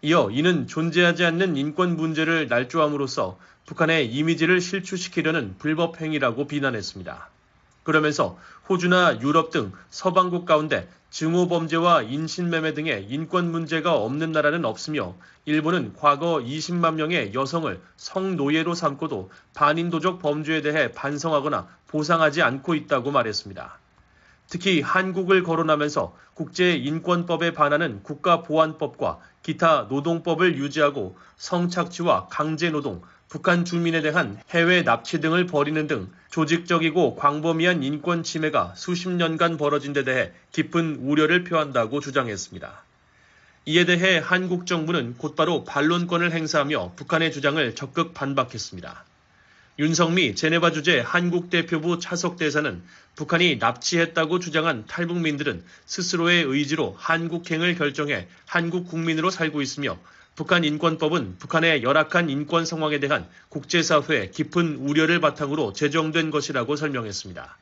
Speaker 16: 이어 이는 존재하지 않는 인권 문제를 날조함으로써 북한의 이미지를 실추시키려는 불법 행위라고 비난했습니다. 그러면서 호주나 유럽 등 서방국 가운데 증오 범죄와 인신매매 등의 인권 문제가 없는 나라는 없으며 일본은 과거 20만 명의 여성을 성노예로 삼고도 반인도적 범죄에 대해 반성하거나 보상하지 않고 있다고 말했습니다. 특히 한국을 거론하면서 국제인권법에 반하는 국가보안법과 기타 노동법을 유지하고 성착취와 강제노동, 북한 주민에 대한 해외 납치 등을 벌이는 등 조직적이고 광범위한 인권 침해가 수십 년간 벌어진 데 대해 깊은 우려를 표한다고 주장했습니다. 이에 대해 한국 정부는 곧바로 반론권을 행사하며 북한의 주장을 적극 반박했습니다. 윤성미 제네바 주재 한국 대표부 차석 대사는 북한이 납치했다고 주장한 탈북민들은 스스로의 의지로 한국행을 결정해 한국 국민으로 살고 있으며 북한 인권법은 북한의 열악한 인권 상황에 대한 국제사회의 깊은 우려를 바탕으로 제정된 것이라고 설명했습니다.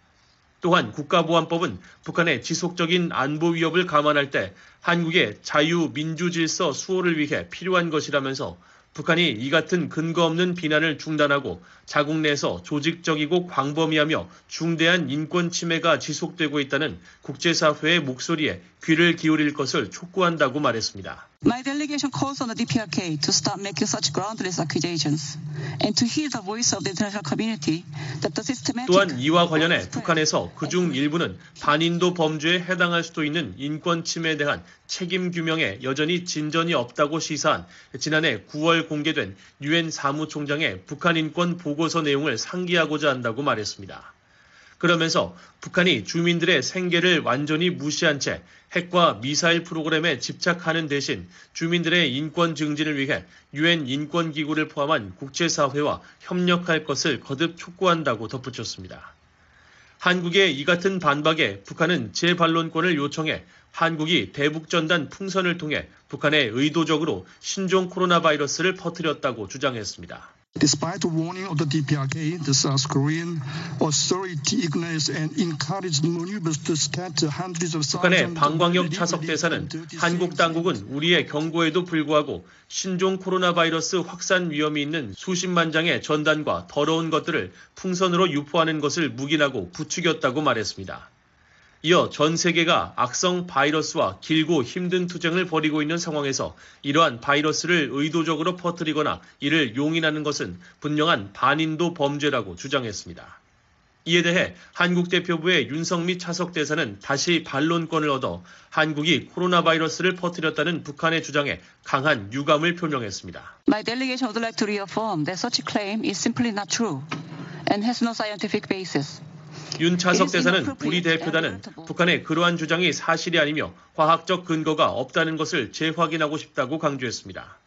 Speaker 16: 또한 국가보안법은 북한의 지속적인 안보 위협을 감안할 때 한국의 자유, 민주 질서 수호를 위해 필요한 것이라면서 북한이 이 같은 근거 없는 비난을 중단하고 자국 내에서 조직적이고 광범위하며 중대한 인권 침해가 지속되고 있다는 국제사회의 목소리에 귀를 기울일 것을 촉구한다고 말했습니다.
Speaker 18: My delegation calls on the DPRK to stop making such groundless accusations and to hear the voice of the international community that the systematic
Speaker 16: 또한 이와 관련해 북한에서 그중 일부는 반인도 범죄에 해당할 수도 있는 인권 침해에 대한 책임 규명에 여전히 진전이 없다고 시사한 지난해 9월 공개된 유엔 사무총장의 북한 인권 보고 서 내용을 상기하고자 한다고 말했습니다. 그러면서 북한이 주민들의 생계를 완전히 무시한 채 핵과 미사일 프로그램에 집착하는 대신 주민들의 인권 증진을 위해 유엔 인권기구를 포함한 국제사회와 협력할 것을 거듭 촉구한다고 덧붙였습니다. 한국의 이 같은 반박에 북한은 재반론권을 요청해 한국이 대북전단 풍선을 통해 북한에 의도적으로 신종 코로나 바이러스를 퍼뜨렸다고 주장했습니다.
Speaker 17: Despite the warning of the DPRK, the South Korean authority ignored and encouraged maneuvers to scatter hundreds of
Speaker 16: 북한의 방광혁 차석 대사는 한국 당국은 우리의 경고에도 불구하고 신종 코로나 바이러스 확산 위험이 있는 수십만 장의 전단과 더러운 것들을 풍선으로 유포하는 것을 묵인하고 부추겼다고 말했습니다. 이어 전 세계가 악성 바이러스와 길고 힘든 투쟁을 벌이고 있는 상황에서 이러한 바이러스를 의도적으로 퍼뜨리거나 이를 용인하는 것은 분명한 반인도 범죄라고 주장했습니다. 이에 대해 한국 대표부의 윤성미 차석 대사는 다시 반론권을 얻어 한국이 코로나 바이러스를 퍼뜨렸다는 북한의 주장에 강한 유감을 표명했습니다.
Speaker 18: My delegation would like to reaffirm that such claim is simply not true and has no scientific basis.
Speaker 16: 윤차석 대사는 우리 대표단은 북한의 그러한 주장이 사실이 아니며 과학적 근거가 없다는 것을 재확인하고 싶다고 강조했습니다.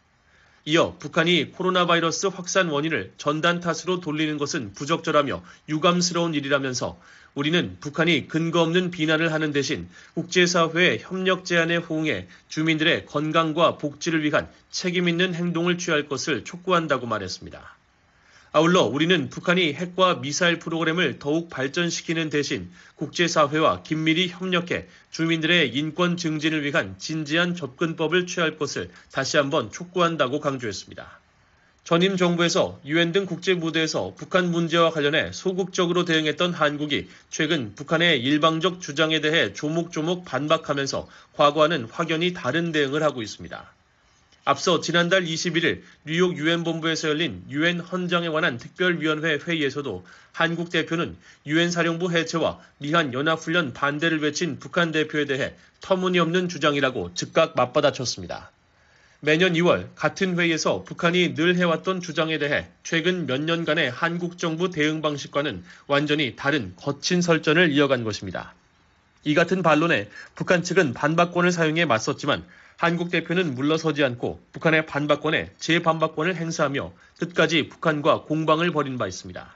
Speaker 16: 이어 북한이 코로나 바이러스 확산 원인을 전단 탓으로 돌리는 것은 부적절하며 유감스러운 일이라면서 우리는 북한이 근거 없는 비난을 하는 대신 국제사회의 협력 제안에 호응해 주민들의 건강과 복지를 위한 책임 있는 행동을 취할 것을 촉구한다고 말했습니다. 아울러 우리는 북한이 핵과 미사일 프로그램을 더욱 발전시키는 대신 국제사회와 긴밀히 협력해 주민들의 인권 증진을 위한 진지한 접근법을 취할 것을 다시 한번 촉구한다고 강조했습니다. 전임 정부에서 유엔 등 국제 무대에서 북한 문제와 관련해 소극적으로 대응했던 한국이 최근 북한의 일방적 주장에 대해 조목조목 반박하면서 과거와는 확연히 다른 대응을 하고 있습니다. 앞서 지난달 21일 뉴욕 유엔 본부에서 열린 유엔 헌장에 관한 특별위원회 회의에서도 한국 대표는 유엔 사령부 해체와 미한 연합훈련 반대를 외친 북한 대표에 대해 터무니없는 주장이라고 즉각 맞받아쳤습니다. 매년 2월 같은 회의에서 북한이 늘 해왔던 주장에 대해 최근 몇 년간의 한국 정부 대응 방식과는 완전히 다른 거친 설전을 이어간 것입니다. 이 같은 반론에 북한 측은 반박권을 사용해 맞섰지만 한국 대표는 물러서지 않고 북한의 반박권에 재반박권을 행사하며 끝까지 북한과 공방을 벌인 바 있습니다.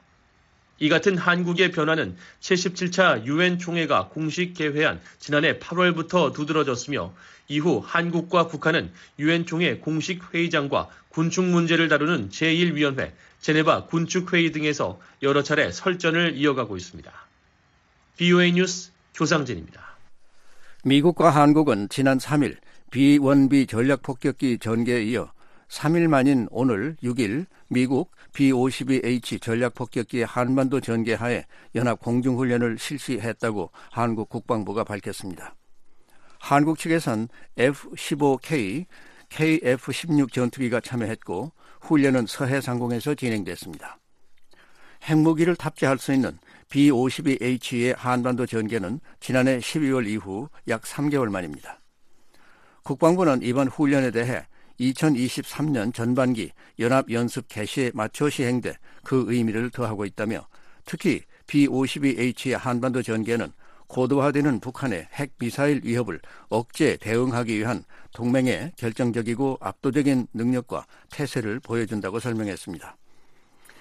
Speaker 16: 이 같은 한국의 변화는 77차 유엔 총회가 공식 개회한 지난해 8월부터 두드러졌으며 이후 한국과 북한은 유엔 총회 공식 회의장과 군축 문제를 다루는 제1위원회, 제네바 군축 회의 등에서 여러 차례 설전을 이어가고 있습니다. BOA 뉴스 조상진입니다.
Speaker 3: 미국과 한국은 지난 3일 B-1B 전략 폭격기 전개에 이어 3일 만인 오늘 6일 미국 B-52H 전략 폭격기 한반도 전개하에 연합 공중훈련을 실시했다고 한국 국방부가 밝혔습니다. 한국 측에선 F-15K, KF-16 전투기가 참여했고 훈련은 서해 상공에서 진행됐습니다. 핵무기를 탑재할 수 있는 B-52H의 한반도 전개는 지난해 12월 이후 약 3개월 만입니다. 국방부는 이번 훈련에 대해 2023년 전반기 연합연습 개시에 맞춰 시행돼 그 의미를 더하고 있다며 특히 B-52H의 한반도 전개는 고도화되는 북한의 핵 미사일 위협을 억제 대응하기 위한 동맹의 결정적이고 압도적인 능력과 태세를 보여준다고 설명했습니다.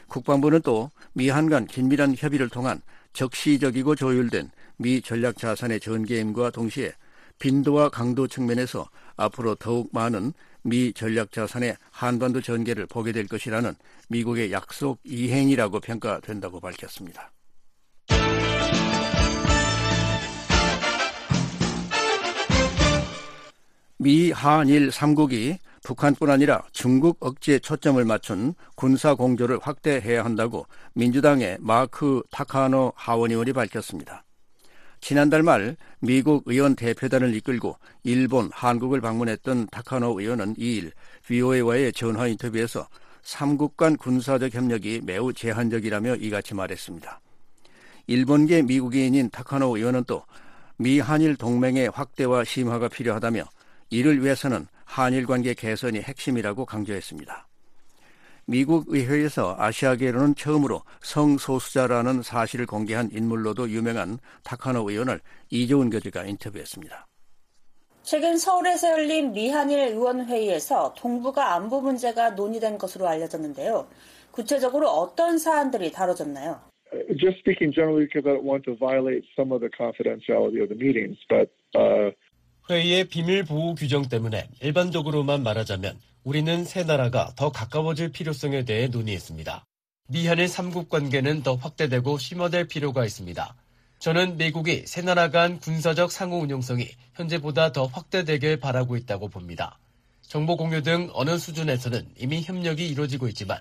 Speaker 3: 국방부는 또 미한 간 긴밀한 협의를 통한 적시적이고 조율된 미 전략 자산의 전개임과 동시에 빈도와 강도 측면에서 앞으로 더욱 많은 미 전략 자산의 한반도 전개를 보게 될 것이라는 미국의 약속 이행이라고 평가된다고 밝혔습니다. 미 한일 3국이 북한뿐 아니라 중국 억제에 초점을 맞춘 군사 공조를 확대해야 한다고 민주당의 마크 타카노 하원 의원이 밝혔습니다. 지난달 말 미국 의원 대표단을 이끌고 일본, 한국을 방문했던 타카노 의원은 2일 VOA와의 전화 인터뷰에서 3국 간 군사적 협력이 매우 제한적이라며 이같이 말했습니다. 일본계 미국인인 타카노 의원은 또 미한일 동맹의 확대와 심화가 필요하다며 이를 위해서는 한일 관계 개선이 핵심이라고 강조했습니다. 미국 의회에서 아시아계로는 처음으로 성소수자라는 사실을 공개한 인물로도 유명한 타카노 의원을 이재훈 교수가 인터뷰했습니다.
Speaker 19: 최근 서울에서 열린 미한일 의원회의에서 동북아 안보 문제가 논의된 것으로 알려졌는데요. 구체적으로 어떤 사안들이 다뤄졌나요?
Speaker 20: Just speaking generally because I don't want to violate some of the confidentiality of the meetings, but uh...
Speaker 10: 회의의 비밀 보호 규정 때문에 일반적으로만 말하자면 우리는 세 나라가 더 가까워질 필요성에 대해 논의했습니다. 미한일 3국 관계는 더 확대되고 심화될 필요가 있습니다. 저는 미국이 세 나라 간 군사적 상호 운용성이 현재보다 더 확대되길 바라고 있다고 봅니다. 정보 공유 등 어느 수준에서는 이미 협력이 이루어지고 있지만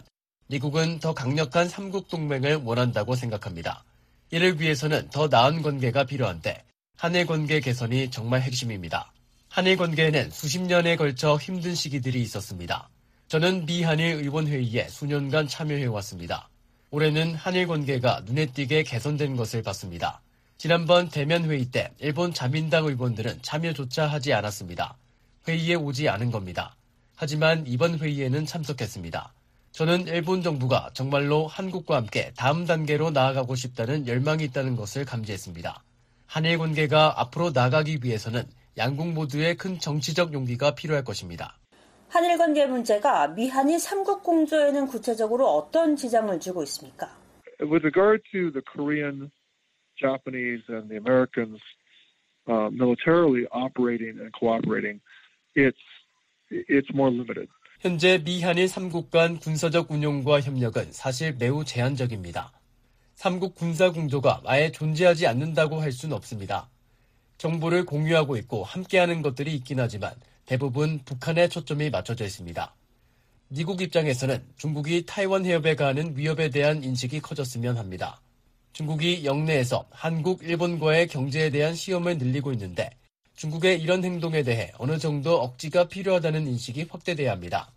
Speaker 10: 미국은 더 강력한 3국 동맹을 원한다고 생각합니다. 이를 위해서는 더 나은 관계가 필요한데 한일 관계 개선이 정말 핵심입니다. 한일 관계에는 수십 년에 걸쳐 힘든 시기들이 있었습니다. 저는 미한일 의원회의에 수년간 참여해왔습니다. 올해는 한일 관계가 눈에 띄게 개선된 것을 봤습니다. 지난번 대면 회의 때 일본 자민당 의원들은 참여조차 하지 않았습니다. 회의에 오지 않은 겁니다. 하지만 이번 회의에는 참석했습니다. 저는 일본 정부가 정말로 한국과 함께 다음 단계로 나아가고 싶다는 열망이 있다는 것을 감지했습니다. 한일 관계가 앞으로 나가기 위해서는 양국 모두의 큰 정치적 용기가 필요할 것입니다.
Speaker 19: 한일 관계 문제가 미한일 삼국 공조에는 구체적으로 어떤 지장을 주고 있습니까?
Speaker 20: With regard to the Korean, Japanese, and the Americans uh, militarily operating and cooperating, it's it's more limited.
Speaker 10: 현재 미한일 3국 간 군사적 운용과 협력은 사실 매우 제한적입니다. 3국 군사 공조가 아예 존재하지 않는다고 할 수는 없습니다. 정보를 공유하고 있고 함께하는 것들이 있긴 하지만 대부분 북한에 초점이 맞춰져 있습니다. 미국 입장에서는 중국이 타이완 해협에 가하는 위협에 대한 인식이 커졌으면 합니다. 중국이 영내에서 한국, 일본과의 경제에 대한 시험을 늘리고 있는데 중국의 이런 행동에 대해 어느 정도 억지가 필요하다는 인식이 확대돼야 합니다.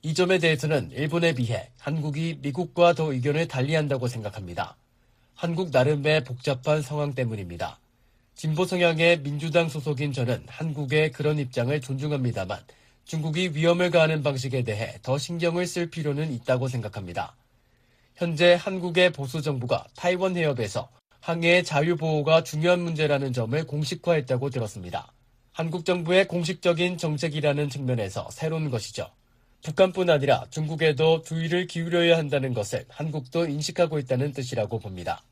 Speaker 10: 이 점에 대해서는 일본에 비해 한국이 미국과 더 의견을 달리한다고 생각합니다. 한국 나름의 복잡한 상황 때문입니다. 진보 성향의 민주당 소속인 저는 한국의 그런 입장을 존중합니다만 중국이 위험을 가하는 방식에 대해 더 신경을 쓸 필요는 있다고 생각합니다. 현재 한국의 보수 정부가 타이원 해협에서 항해의 자유 보호가 중요한 문제라는 점을 공식화했다고 들었습니다. 한국 정부의 공식적인 정책이라는 측면에서 새로운 것이죠. 북한뿐 아니라 중국에도 주의를 기울여야 한다는 것을 한국도 인식하고 있다는 뜻이라고 봅니다.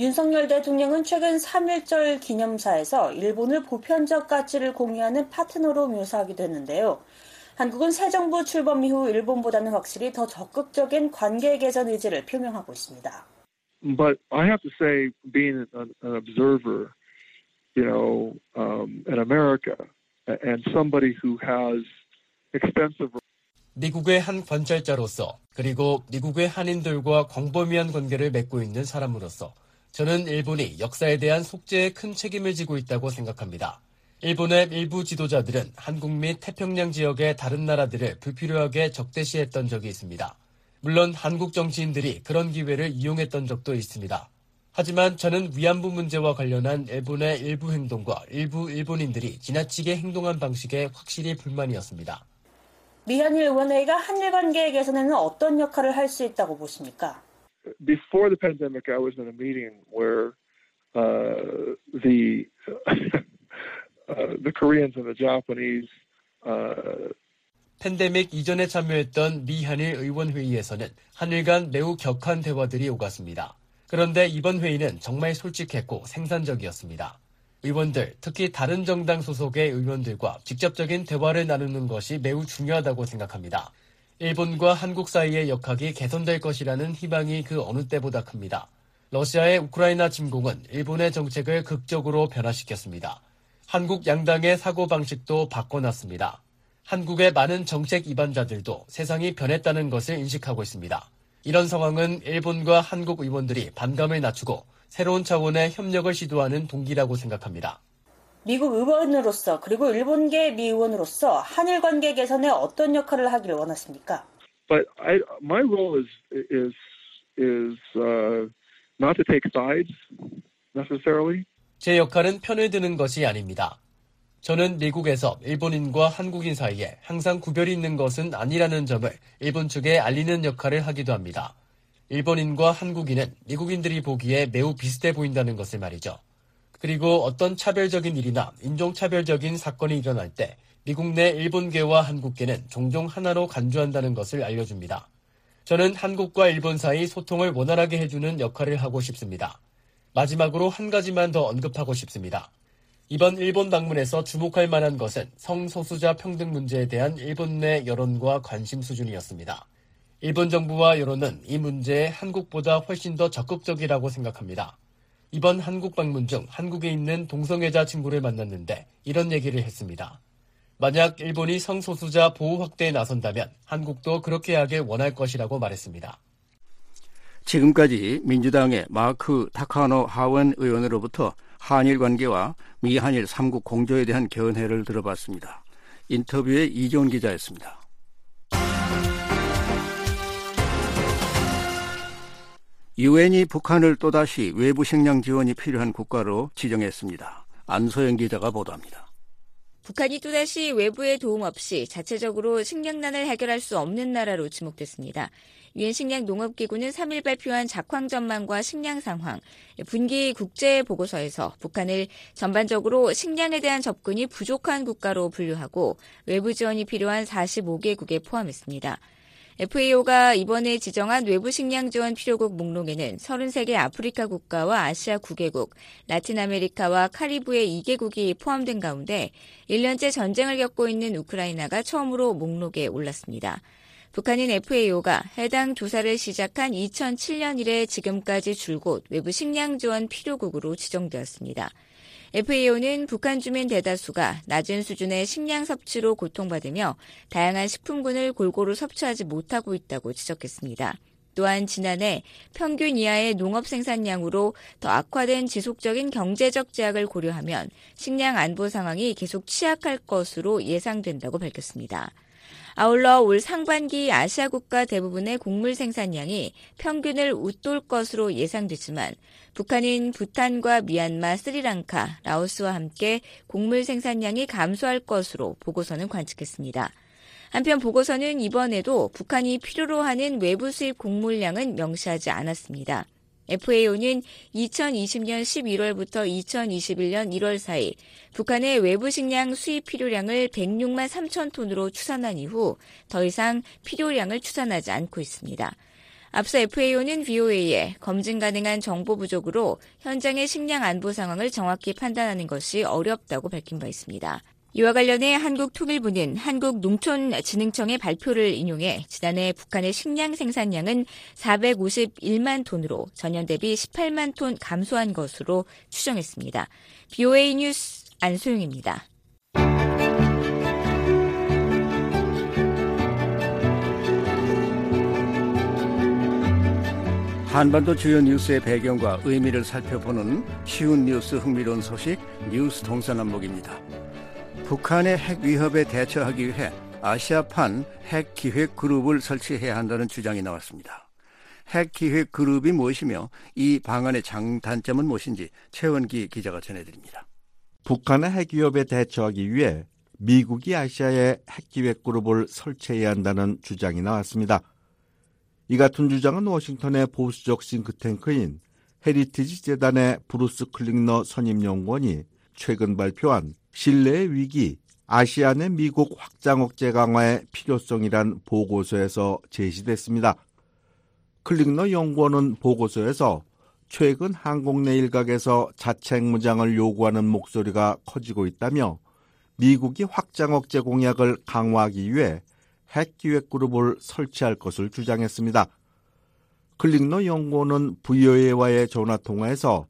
Speaker 19: 윤석열 대통령은 최근 3.1절 기념사에서 일본을 보편적 가치를 공유하는 파트너로 묘사하기도 했는데요. 한국은 새 정부 출범 이후 일본보다는 확실히 더 적극적인 관계 개선 의지를 표명하고 있습니다.
Speaker 20: But I have to say, being an, an observer, you know, um, in America, and somebody who has extensive
Speaker 10: 미국의 한 관찰자로서 그리고 미국의 한인들과 광범위한 관계를 맺고 있는 사람으로서 저는 일본이 역사에 대한 속죄에 큰 책임을 지고 있다고 생각합니다. 일본의 일부 지도자들은 한국 및 태평양 지역의 다른 나라들을 불필요하게 적대시했던 적이 있습니다. 물론 한국 정치인들이 그런 기회를 이용했던 적도 있습니다. 하지만 저는 위안부 문제와 관련한 일본의 일부 행동과 일부 일본인들이 지나치게 행동한 방식에 확실히 불만이었습니다.
Speaker 19: 미한일 의원회의가 한일 관계 개선에는 어떤 역할을 할 수 있다고 보십니까?
Speaker 20: Before the pandemic, I was in a meeting where uh, the [LAUGHS] uh, the Koreans and the Japanese. Uh,
Speaker 10: 팬데믹 이전에 참여했던 미 한일 의원 회의에서는 한일 간 매우 격한 대화들이 오갔습니다. 그런데 이번 회의는 정말 솔직했고 생산적이었습니다. 의원들, 특히 다른 정당 소속의 의원들과 직접적인 대화를 나누는 것이 매우 중요하다고 생각합니다. 일본과 한국 사이의 역학이 개선될 것이라는 희망이 그 어느 때보다 큽니다. 러시아의 우크라이나 침공은 일본의 정책을 극적으로 변화시켰습니다. 한국 양당의 사고방식도 바꿔놨습니다. 한국의 많은 정책 이반자들도 세상이 변했다는 것을 인식하고 있습니다. 이런 상황은 일본과 한국 의원들이 반감을 낮추고 새로운 차원의 협력을 시도하는 동기라고 생각합니다.
Speaker 19: 미국 의원으로서 그리고 일본계 미 의원으로서 한일 관계 개선에 어떤 역할을 하기를 원하십니까?
Speaker 20: But I, my role is is is uh, not to take sides necessarily.
Speaker 10: 제 역할은 편을 드는 것이 아닙니다. 저는 미국에서 일본인과 한국인 사이에 항상 구별이 있는 것은 아니라는 점을 일본 측에 알리는 역할을 하기도 합니다. 일본인과 한국인은 미국인들이 보기에 매우 비슷해 보인다는 것을 말이죠. 그리고 어떤 차별적인 일이나 인종차별적인 사건이 일어날 때 미국 내 일본계와 한국계는 종종 하나로 간주한다는 것을 알려줍니다. 저는 한국과 일본 사이 소통을 원활하게 해주는 역할을 하고 싶습니다. 마지막으로 한 가지만 더 언급하고 싶습니다. 이번 일본 방문에서 주목할 만한 것은 성소수자 평등 문제에 대한 일본 내 여론과 관심 수준이었습니다. 일본 정부와 여론은 이 문제에 한국보다 훨씬 더 적극적이라고 생각합니다. 이번 한국 방문 중 한국에 있는 동성애자 친구를 만났는데 이런 얘기를 했습니다. 만약 일본이 성소수자 보호 확대에 나선다면 한국도 그렇게 하길 원할 것이라고 말했습니다.
Speaker 3: 지금까지 민주당의 마크 타카노 하원 의원으로부터 한일 관계와 미한일 삼국 공조에 대한 견해를 들어봤습니다. 인터뷰에 이종 기자였습니다. 유엔이 북한을 또다시 외부 식량 지원이 필요한 국가로 지정했습니다. 안소영 기자가 보도합니다.
Speaker 9: 북한이 또다시 외부의 도움 없이 자체적으로 식량난을 해결할 수 없는 나라로 지목됐습니다. 유엔 식량 농업기구는 3일 발표한 작황 전망과 식량 상황, 분기 국제 보고서에서 북한을 전반적으로 식량에 대한 접근이 부족한 국가로 분류하고 외부 지원이 필요한 45개국에 포함했습니다. FAO가 이번에 지정한 외부 식량 지원 필요국 목록에는 33개 아프리카 국가와 아시아 9개국, 라틴 아메리카와 카리브의 2개국이 포함된 가운데 1년째 전쟁을 겪고 있는 우크라이나가 처음으로 목록에 올랐습니다. 북한인 FAO가 해당 조사를 시작한 2007년 이래 지금까지 줄곧 외부 식량 지원 필요국으로 지정되었습니다. FAO는 북한 주민 대다수가 낮은 수준의 식량 섭취로 고통받으며 다양한 식품군을 골고루 섭취하지 못하고 있다고 지적했습니다. 또한 지난해 평균 이하의 농업 생산량으로 더 악화된 지속적인 경제적 제약을 고려하면 식량 안보 상황이 계속 취약할 것으로 예상된다고 밝혔습니다. 아울러 올 상반기 아시아 국가 대부분의 곡물 생산량이 평균을 웃돌 것으로 예상되지만 북한인 부탄과 미얀마, 스리랑카, 라오스와 함께 곡물 생산량이 감소할 것으로 보고서는 관측했습니다. 한편 보고서는 이번에도 북한이 필요로 하는 외부 수입 곡물량은 명시하지 않았습니다. FAO는 2020년 11월부터 2021년 1월 사이 북한의 외부 식량 수입 필요량을 106만 3천 톤으로 추산한 이후 더 이상 필요량을 추산하지 않고 있습니다. 앞서 FAO는 VOA에 검증 가능한 정보 부족으로 현장의 식량 안보 상황을 정확히 판단하는 것이 어렵다고 밝힌 바 있습니다. 이와 관련해 한국통일부는 한국농촌진흥청의 발표를 인용해 지난해 북한의 식량 생산량은 451만 톤으로 전년 대비 18만 톤 감소한 것으로 추정했습니다. BOA 뉴스 안소영입니다.
Speaker 3: 한반도 주요 뉴스의 배경과 의미를 살펴보는 쉬운 뉴스 흥미로운 소식 뉴스 동서남북입니다. 북한의 핵 위협에 대처하기 위해 아시아판 핵 기획 그룹을 설치해야 한다는 주장이 나왔습니다. 핵 기획 그룹이 무엇이며 이 방안의 장단점은 무엇인지 최원기 기자가 전해드립니다.
Speaker 21: 북한의 핵 위협에 대처하기 위해 미국이 아시아에 핵 기획 그룹을 설치해야 한다는 주장이 나왔습니다. 이 같은 주장은 워싱턴의 보수적 싱크탱크인 헤리티지 재단의 브루스 클링너 선임연구원이 최근 발표한 신뢰의 위기, 아시아 내 미국 확장 억제 강화의 필요성이란 보고서에서 제시됐습니다. 클링너 연구원은 보고서에서 최근 한국 내 일각에서 자체 핵무장을 요구하는 목소리가 커지고 있다며 미국이 확장 억제 공약을 강화하기 위해 핵 기획 그룹을 설치할 것을 주장했습니다. 클릭너 연구원은 VOA와의 전화 통화에서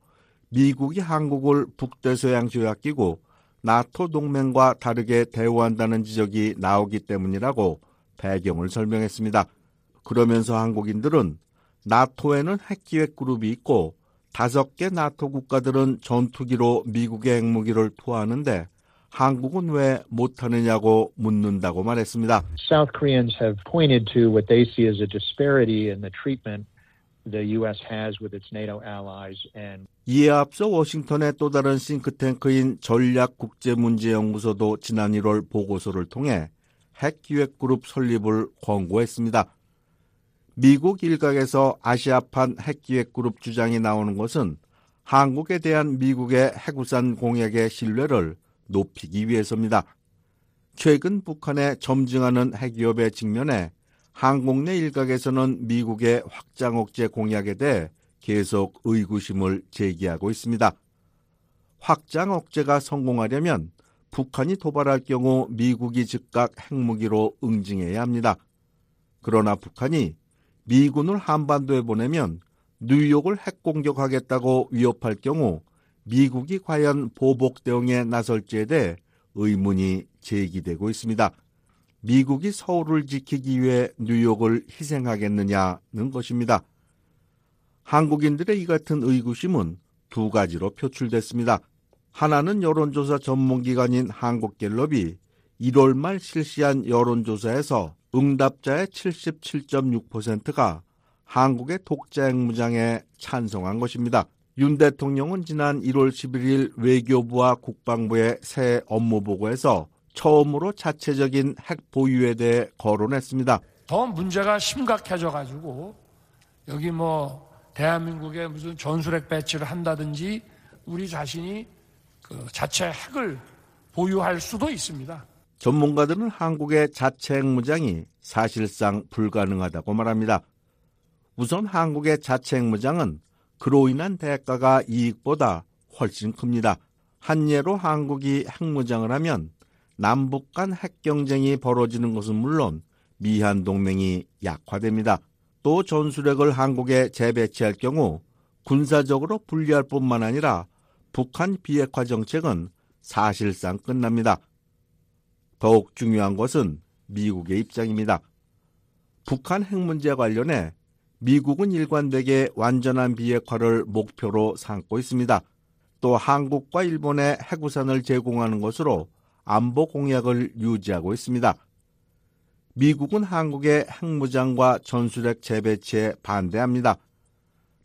Speaker 21: 미국이 한국을 북대서양 조약기구 나토 동맹과 다르게 대우한다는 지적이 나오기 때문이라고 배경을 설명했습니다. 그러면서 한국인들은 나토에는 핵기획 그룹이 있고 다섯 개 나토 국가들은 전투기로 미국의 핵무기를 투하하는데 한국은 왜 못하느냐고 묻는다고 말했습니다.
Speaker 22: South Koreans have pointed to what they see as a disparity in the treatment
Speaker 21: 이에 앞서 워싱턴의 또 다른 싱크탱크인 전략국제문제연구소도 지난 1월 보고서를 통해 핵기획그룹 설립을 권고했습니다. 미국 일각에서 아시아판 핵기획그룹 주장이 나오는 것은 한국에 대한 미국의 핵우산 공약의 신뢰를 높이기 위해서입니다. 최근 북한의 점증하는 핵위협에 직면해 한국 내 일각에서는 미국의 확장 억제 공약에 대해 계속 의구심을 제기하고 있습니다. 확장 억제가 성공하려면 북한이 도발할 경우 미국이 즉각 핵무기로 응징해야 합니다. 그러나 북한이 미군을 한반도에 보내면 뉴욕을 핵공격하겠다고 위협할 경우 미국이 과연 보복 대응에 나설지에 대해 의문이 제기되고 있습니다. 미국이 서울을 지키기 위해 뉴욕을 희생하겠느냐는 것입니다. 한국인들의 이 같은 의구심은 두 가지로 표출됐습니다. 하나는 여론조사 전문기관인 한국갤럽이 1월 말 실시한 여론조사에서 응답자의 77.6%가 한국의 독재 핵무장에 찬성한 것입니다. 윤 대통령은 지난 1월 11일 외교부와 국방부의 새 업무 보고에서 처음으로 자체적인 핵 보유에 대해 거론했습니다.
Speaker 23: 더 문제가 심각해져 가지고 여기 뭐 대한민국에 무슨 전술핵 배치를 한다든지 우리 자신이 그 자체 핵을 보유할 수도 있습니다.
Speaker 21: 전문가들은 한국의 자체 핵 무장이 사실상 불가능하다고 말합니다. 우선 한국의 자체 핵 무장은 그로 인한 대가가 이익보다 훨씬 큽니다. 한 예로 한국이 핵무장을 하면 남북 간 핵 경쟁이 벌어지는 것은 물론 미한 동맹이 약화됩니다. 또 전술핵을 한국에 재배치할 경우 군사적으로 불리할 뿐만 아니라 북한 비핵화 정책은 사실상 끝납니다. 더욱 중요한 것은 미국의 입장입니다. 북한 핵 문제 관련해 미국은 일관되게 완전한 비핵화를 목표로 삼고 있습니다. 또 한국과 일본의 핵우산을 제공하는 것으로 안보 공약을 유지하고 있습니다. 미국은 한국의 핵무장과 전술핵 재배치에 반대합니다.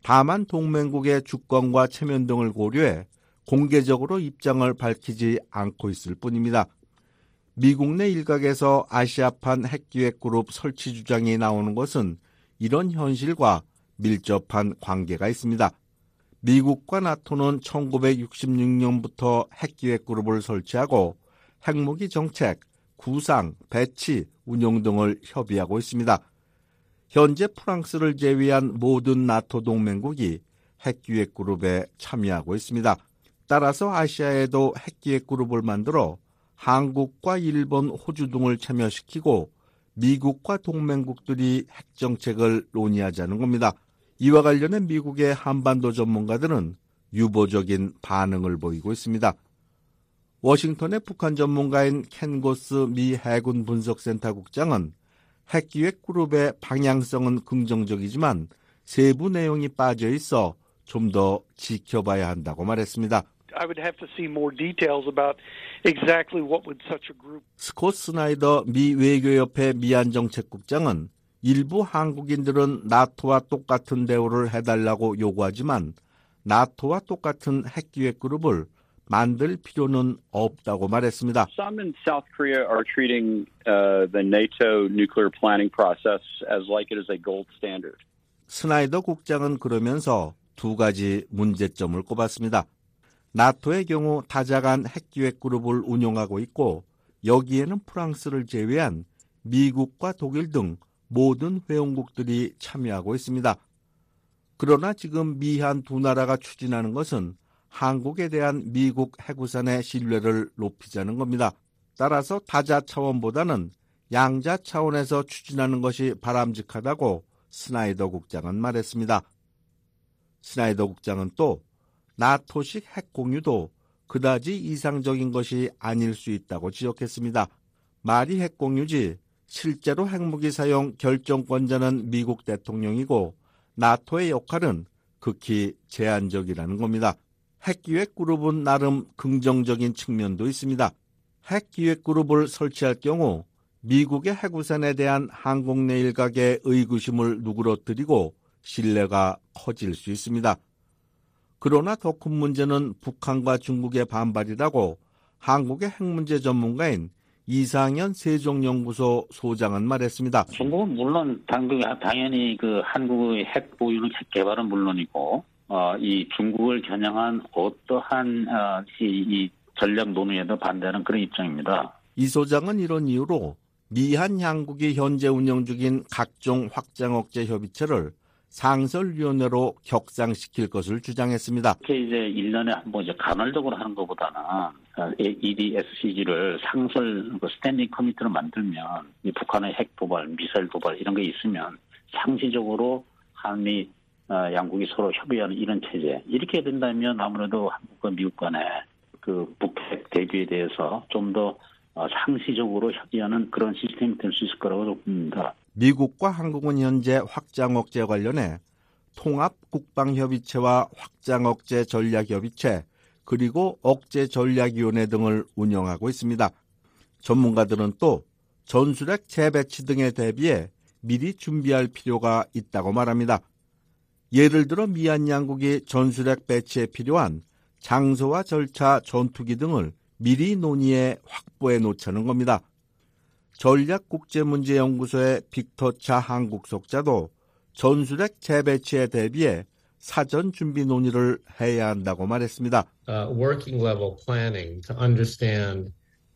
Speaker 21: 다만 동맹국의 주권과 체면 등을 고려해 공개적으로 입장을 밝히지 않고 있을 뿐입니다. 미국 내 일각에서 아시아판 핵기획그룹 설치 주장이 나오는 것은 이런 현실과 밀접한 관계가 있습니다. 미국과 나토는 1966년부터 핵기획그룹을 설치하고 핵무기 정책, 구상, 배치, 운용 등을 협의하고 있습니다. 현재 프랑스를 제외한 모든 나토 동맹국이 핵기획 그룹에 참여하고 있습니다. 따라서 아시아에도 핵기획 그룹을 만들어 한국과 일본, 호주 등을 참여시키고 미국과 동맹국들이 핵정책을 논의하자는 겁니다. 이와 관련해 미국의 한반도 전문가들은 유보적인 반응을 보이고 있습니다. 워싱턴의 북한 전문가인 켄고스 미 해군 분석센터 국장은 핵기획 그룹의 방향성은 긍정적이지만 세부 내용이 빠져 있어 좀 더 지켜봐야 한다고 말했습니다. 스콧 스나이더 미 외교협회 미한정책국장은 일부 한국인들은 나토와 똑같은 대우를 해달라고 요구하지만 나토와 똑같은 핵기획 그룹을 만들 필요는 없다고 말했습니다.
Speaker 24: Some in South Korea are treating uh, the NATO nuclear planning process as like it is a gold standard.
Speaker 21: 스나이더 국장은 그러면서 두 가지 문제점을 꼽았습니다. 나토의 경우 다자간 핵기획 그룹을 운용하고 있고 여기에는 프랑스를 제외한 미국과 독일 등 모든 회원국들이 참여하고 있습니다. 그러나 지금 미한 두 나라가 추진하는 것은 한국에 대한 미국 핵우산의 신뢰를 높이자는 겁니다. 따라서 다자 차원보다는 양자 차원에서 추진하는 것이 바람직하다고 스나이더 국장은 말했습니다. 스나이더 국장은 또 나토식 핵 공유도 그다지 이상적인 것이 아닐 수 있다고 지적했습니다. 말이 핵 공유지 실제로 핵무기 사용 결정권자는 미국 대통령이고 나토의 역할은 극히 제한적이라는 겁니다. 핵기획 그룹은 나름 긍정적인 측면도 있습니다. 핵기획 그룹을 설치할 경우 미국의 핵우산에 대한 한국 내 일각의 의구심을 누그러뜨리고 신뢰가 커질 수 있습니다. 그러나 더 큰 문제는 북한과 중국의 반발이라고 한국의 핵 문제 전문가인 이상현 세종연구소 소장은 말했습니다.
Speaker 25: 중국은 물론 당연히 그 한국의 핵 보유는 핵 개발은 물론이고 어, 이 중국을 겨냥한 어떠한 어, 이, 이 전략 논의에도 반대하는 그런 입장입니다.
Speaker 21: 이 소장은 이런 이유로 미한 양국이 현재 운영 중인 각종 확장 억제 협의체를 상설위원회로 격상시킬 것을 주장했습니다.
Speaker 25: 이렇게 이제 1년에 한 번 이제 간헐적으로 하는 것보다는 EDSCG를 상설 그 standing committee로 만들면 북한의 핵 도발, 미사일 도발 이런 게 있으면 상시적으로 한미 양국이 서로 협의하는 이런 체제 이렇게 된다면 아무래도 한국과 미국 간의 그 북핵 대비에 대해서 좀 더 상시적으로 협의하는 그런 시스템이 될 수 있을 거라고 봅니다.
Speaker 21: 미국과 한국은 현재 확장 억제 관련해 통합 국방협의체와 확장 억제 전략협의체 그리고 억제 전략위원회 등을 운영하고 있습니다. 전문가들은 또 전술핵 재배치 등에 대비해 미리 준비할 필요가 있다고 말합니다. 예를 들어 미얀 양국이 전술핵 배치에 필요한 장소와 절차, 전투기 등을 미리 논의해 확보해 놓자는 겁니다. 전략국제문제연구소의 빅터차 한국 속자도 전술핵 재배치에 대비해 사전 준비 논의를 해야 한다고 말했습니다.
Speaker 26: Uh,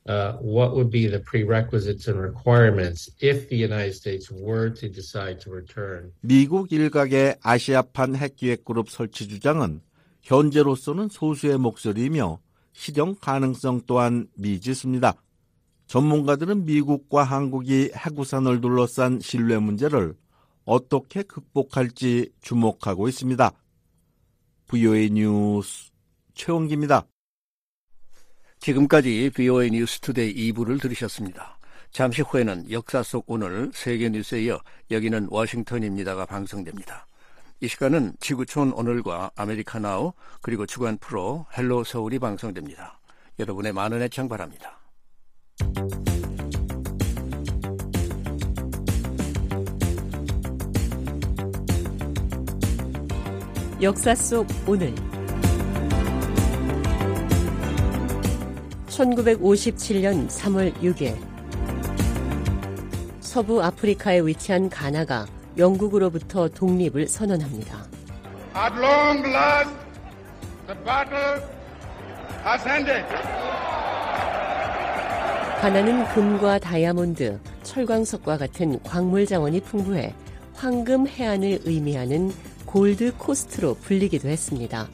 Speaker 26: uh, what would be the prerequisites and requirements if the United States were to decide to return.
Speaker 21: 미국 일각의 아시아판 핵기획 그룹 설치 주장은 현재로서는 소수의 목소리이며 실현 가능성 또한 미지수입니다. 전문가들은 미국과 한국이 핵우산을 둘러싼 신뢰 문제를 어떻게 극복할지 주목하고 있습니다. VOA 뉴스 최원기입니다.
Speaker 3: 지금까지 VOA 뉴스 투데이 2부를 들으셨습니다. 잠시 후에는 역사 속 오늘 세계 뉴스에 이어 여기는 워싱턴입니다가 방송됩니다. 이 시간은 지구촌 오늘과 아메리카나우 그리고 주간 프로 헬로 서울이 방송됩니다. 여러분의 많은 애청 바랍니다.
Speaker 27: 역사 속 오늘 1957년 3월 6일 서부 아프리카에 위치한 가나가 영국으로부터 독립을 선언합니다. 가나는 금과 다이아몬드, 철광석과 같은 광물 자원이 풍부해 황금 해안을 의미하는 골드 코스트로 불리기도 했습니다.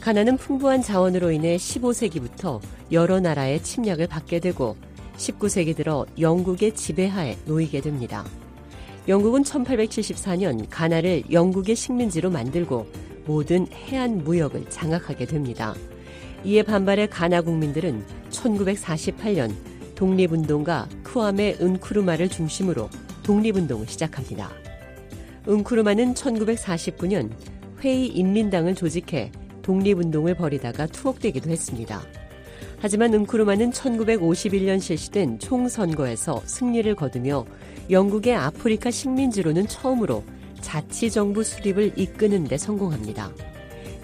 Speaker 27: 가나는 풍부한 자원으로 인해 15세기부터 여러 나라의 침략을 받게 되고 19세기 들어 영국의 지배하에 놓이게 됩니다. 영국은 1874년 가나를 영국의 식민지로 만들고 모든 해안 무역을 장악하게 됩니다. 이에 반발해 가나 국민들은 1948년 독립운동가 크와메 은쿠르마를 중심으로 독립운동을 시작합니다. 은쿠르마는 1949년 회의 인민당을 조직해 독립운동을 벌이다가 투옥되기도 했습니다. 하지만 은쿠르마는 1951년 실시된 총선거에서 승리를 거두며 영국의 아프리카 식민지로는 처음으로 자치정부 수립을 이끄는 데 성공합니다.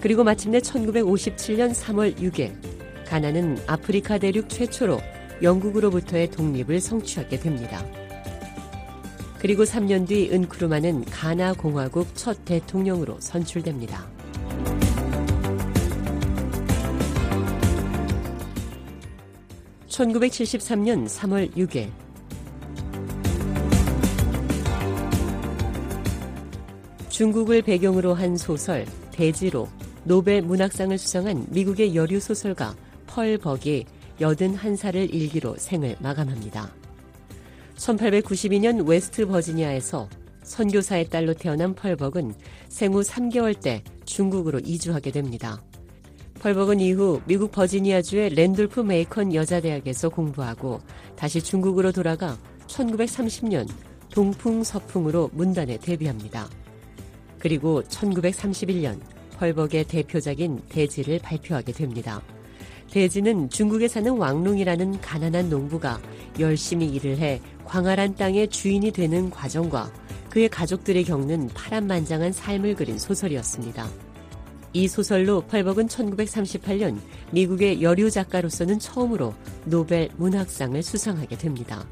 Speaker 27: 그리고 마침내 1957년 3월 6일 가나는 아프리카 대륙 최초로 영국으로부터의 독립을 성취하게 됩니다. 그리고 3년 뒤 은쿠르마는 가나 공화국 첫 대통령으로 선출됩니다. (1973년 3월 6일) 중국을 배경으로 한 소설 대지로 노벨 문학상을 수상한 미국의 여류 소설가 펄 버기 81살을 일기로 생을 마감합니다. 1892년 웨스트 버지니아에서 선교사의 딸로 태어난 펄벅은 생후 3개월 때 중국으로 이주하게 됩니다. 펄벅은 이후 미국 버지니아주의 랜돌프 메이컨 여자대학에서 공부하고 다시 중국으로 돌아가 1930년 동풍 서풍으로 문단에 데뷔합니다. 그리고 1931년 펄벅의 대표작인 대지를 발표하게 됩니다. 대지는 중국에 사는 왕롱이라는 가난한 농부가 열심히 일을 해 광활한 땅의 주인이 되는 과정과 그의 가족들이 겪는 파란만장한 삶을 그린 소설이었습니다. 이 소설로 펄벅은 1938년 미국의 여류 작가로서는 처음으로 노벨 문학상을 수상하게 됩니다.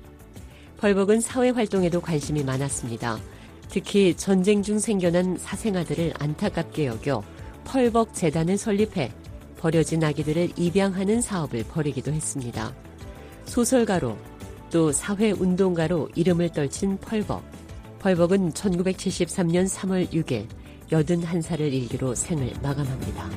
Speaker 27: 펄벅은 사회 활동에도 관심이 많았습니다. 특히 전쟁 중 생겨난 사생아들을 안타깝게 여겨 펄벅 재단을 설립해 버려진 아기들을 입양하는 사업을 벌이기도 했습니다. 소설가로 또 사회 운동가로 이름을 떨친 펄벅. 펄벅은 1973년 3월 6일 81살을 일기로 생을 마감합니다.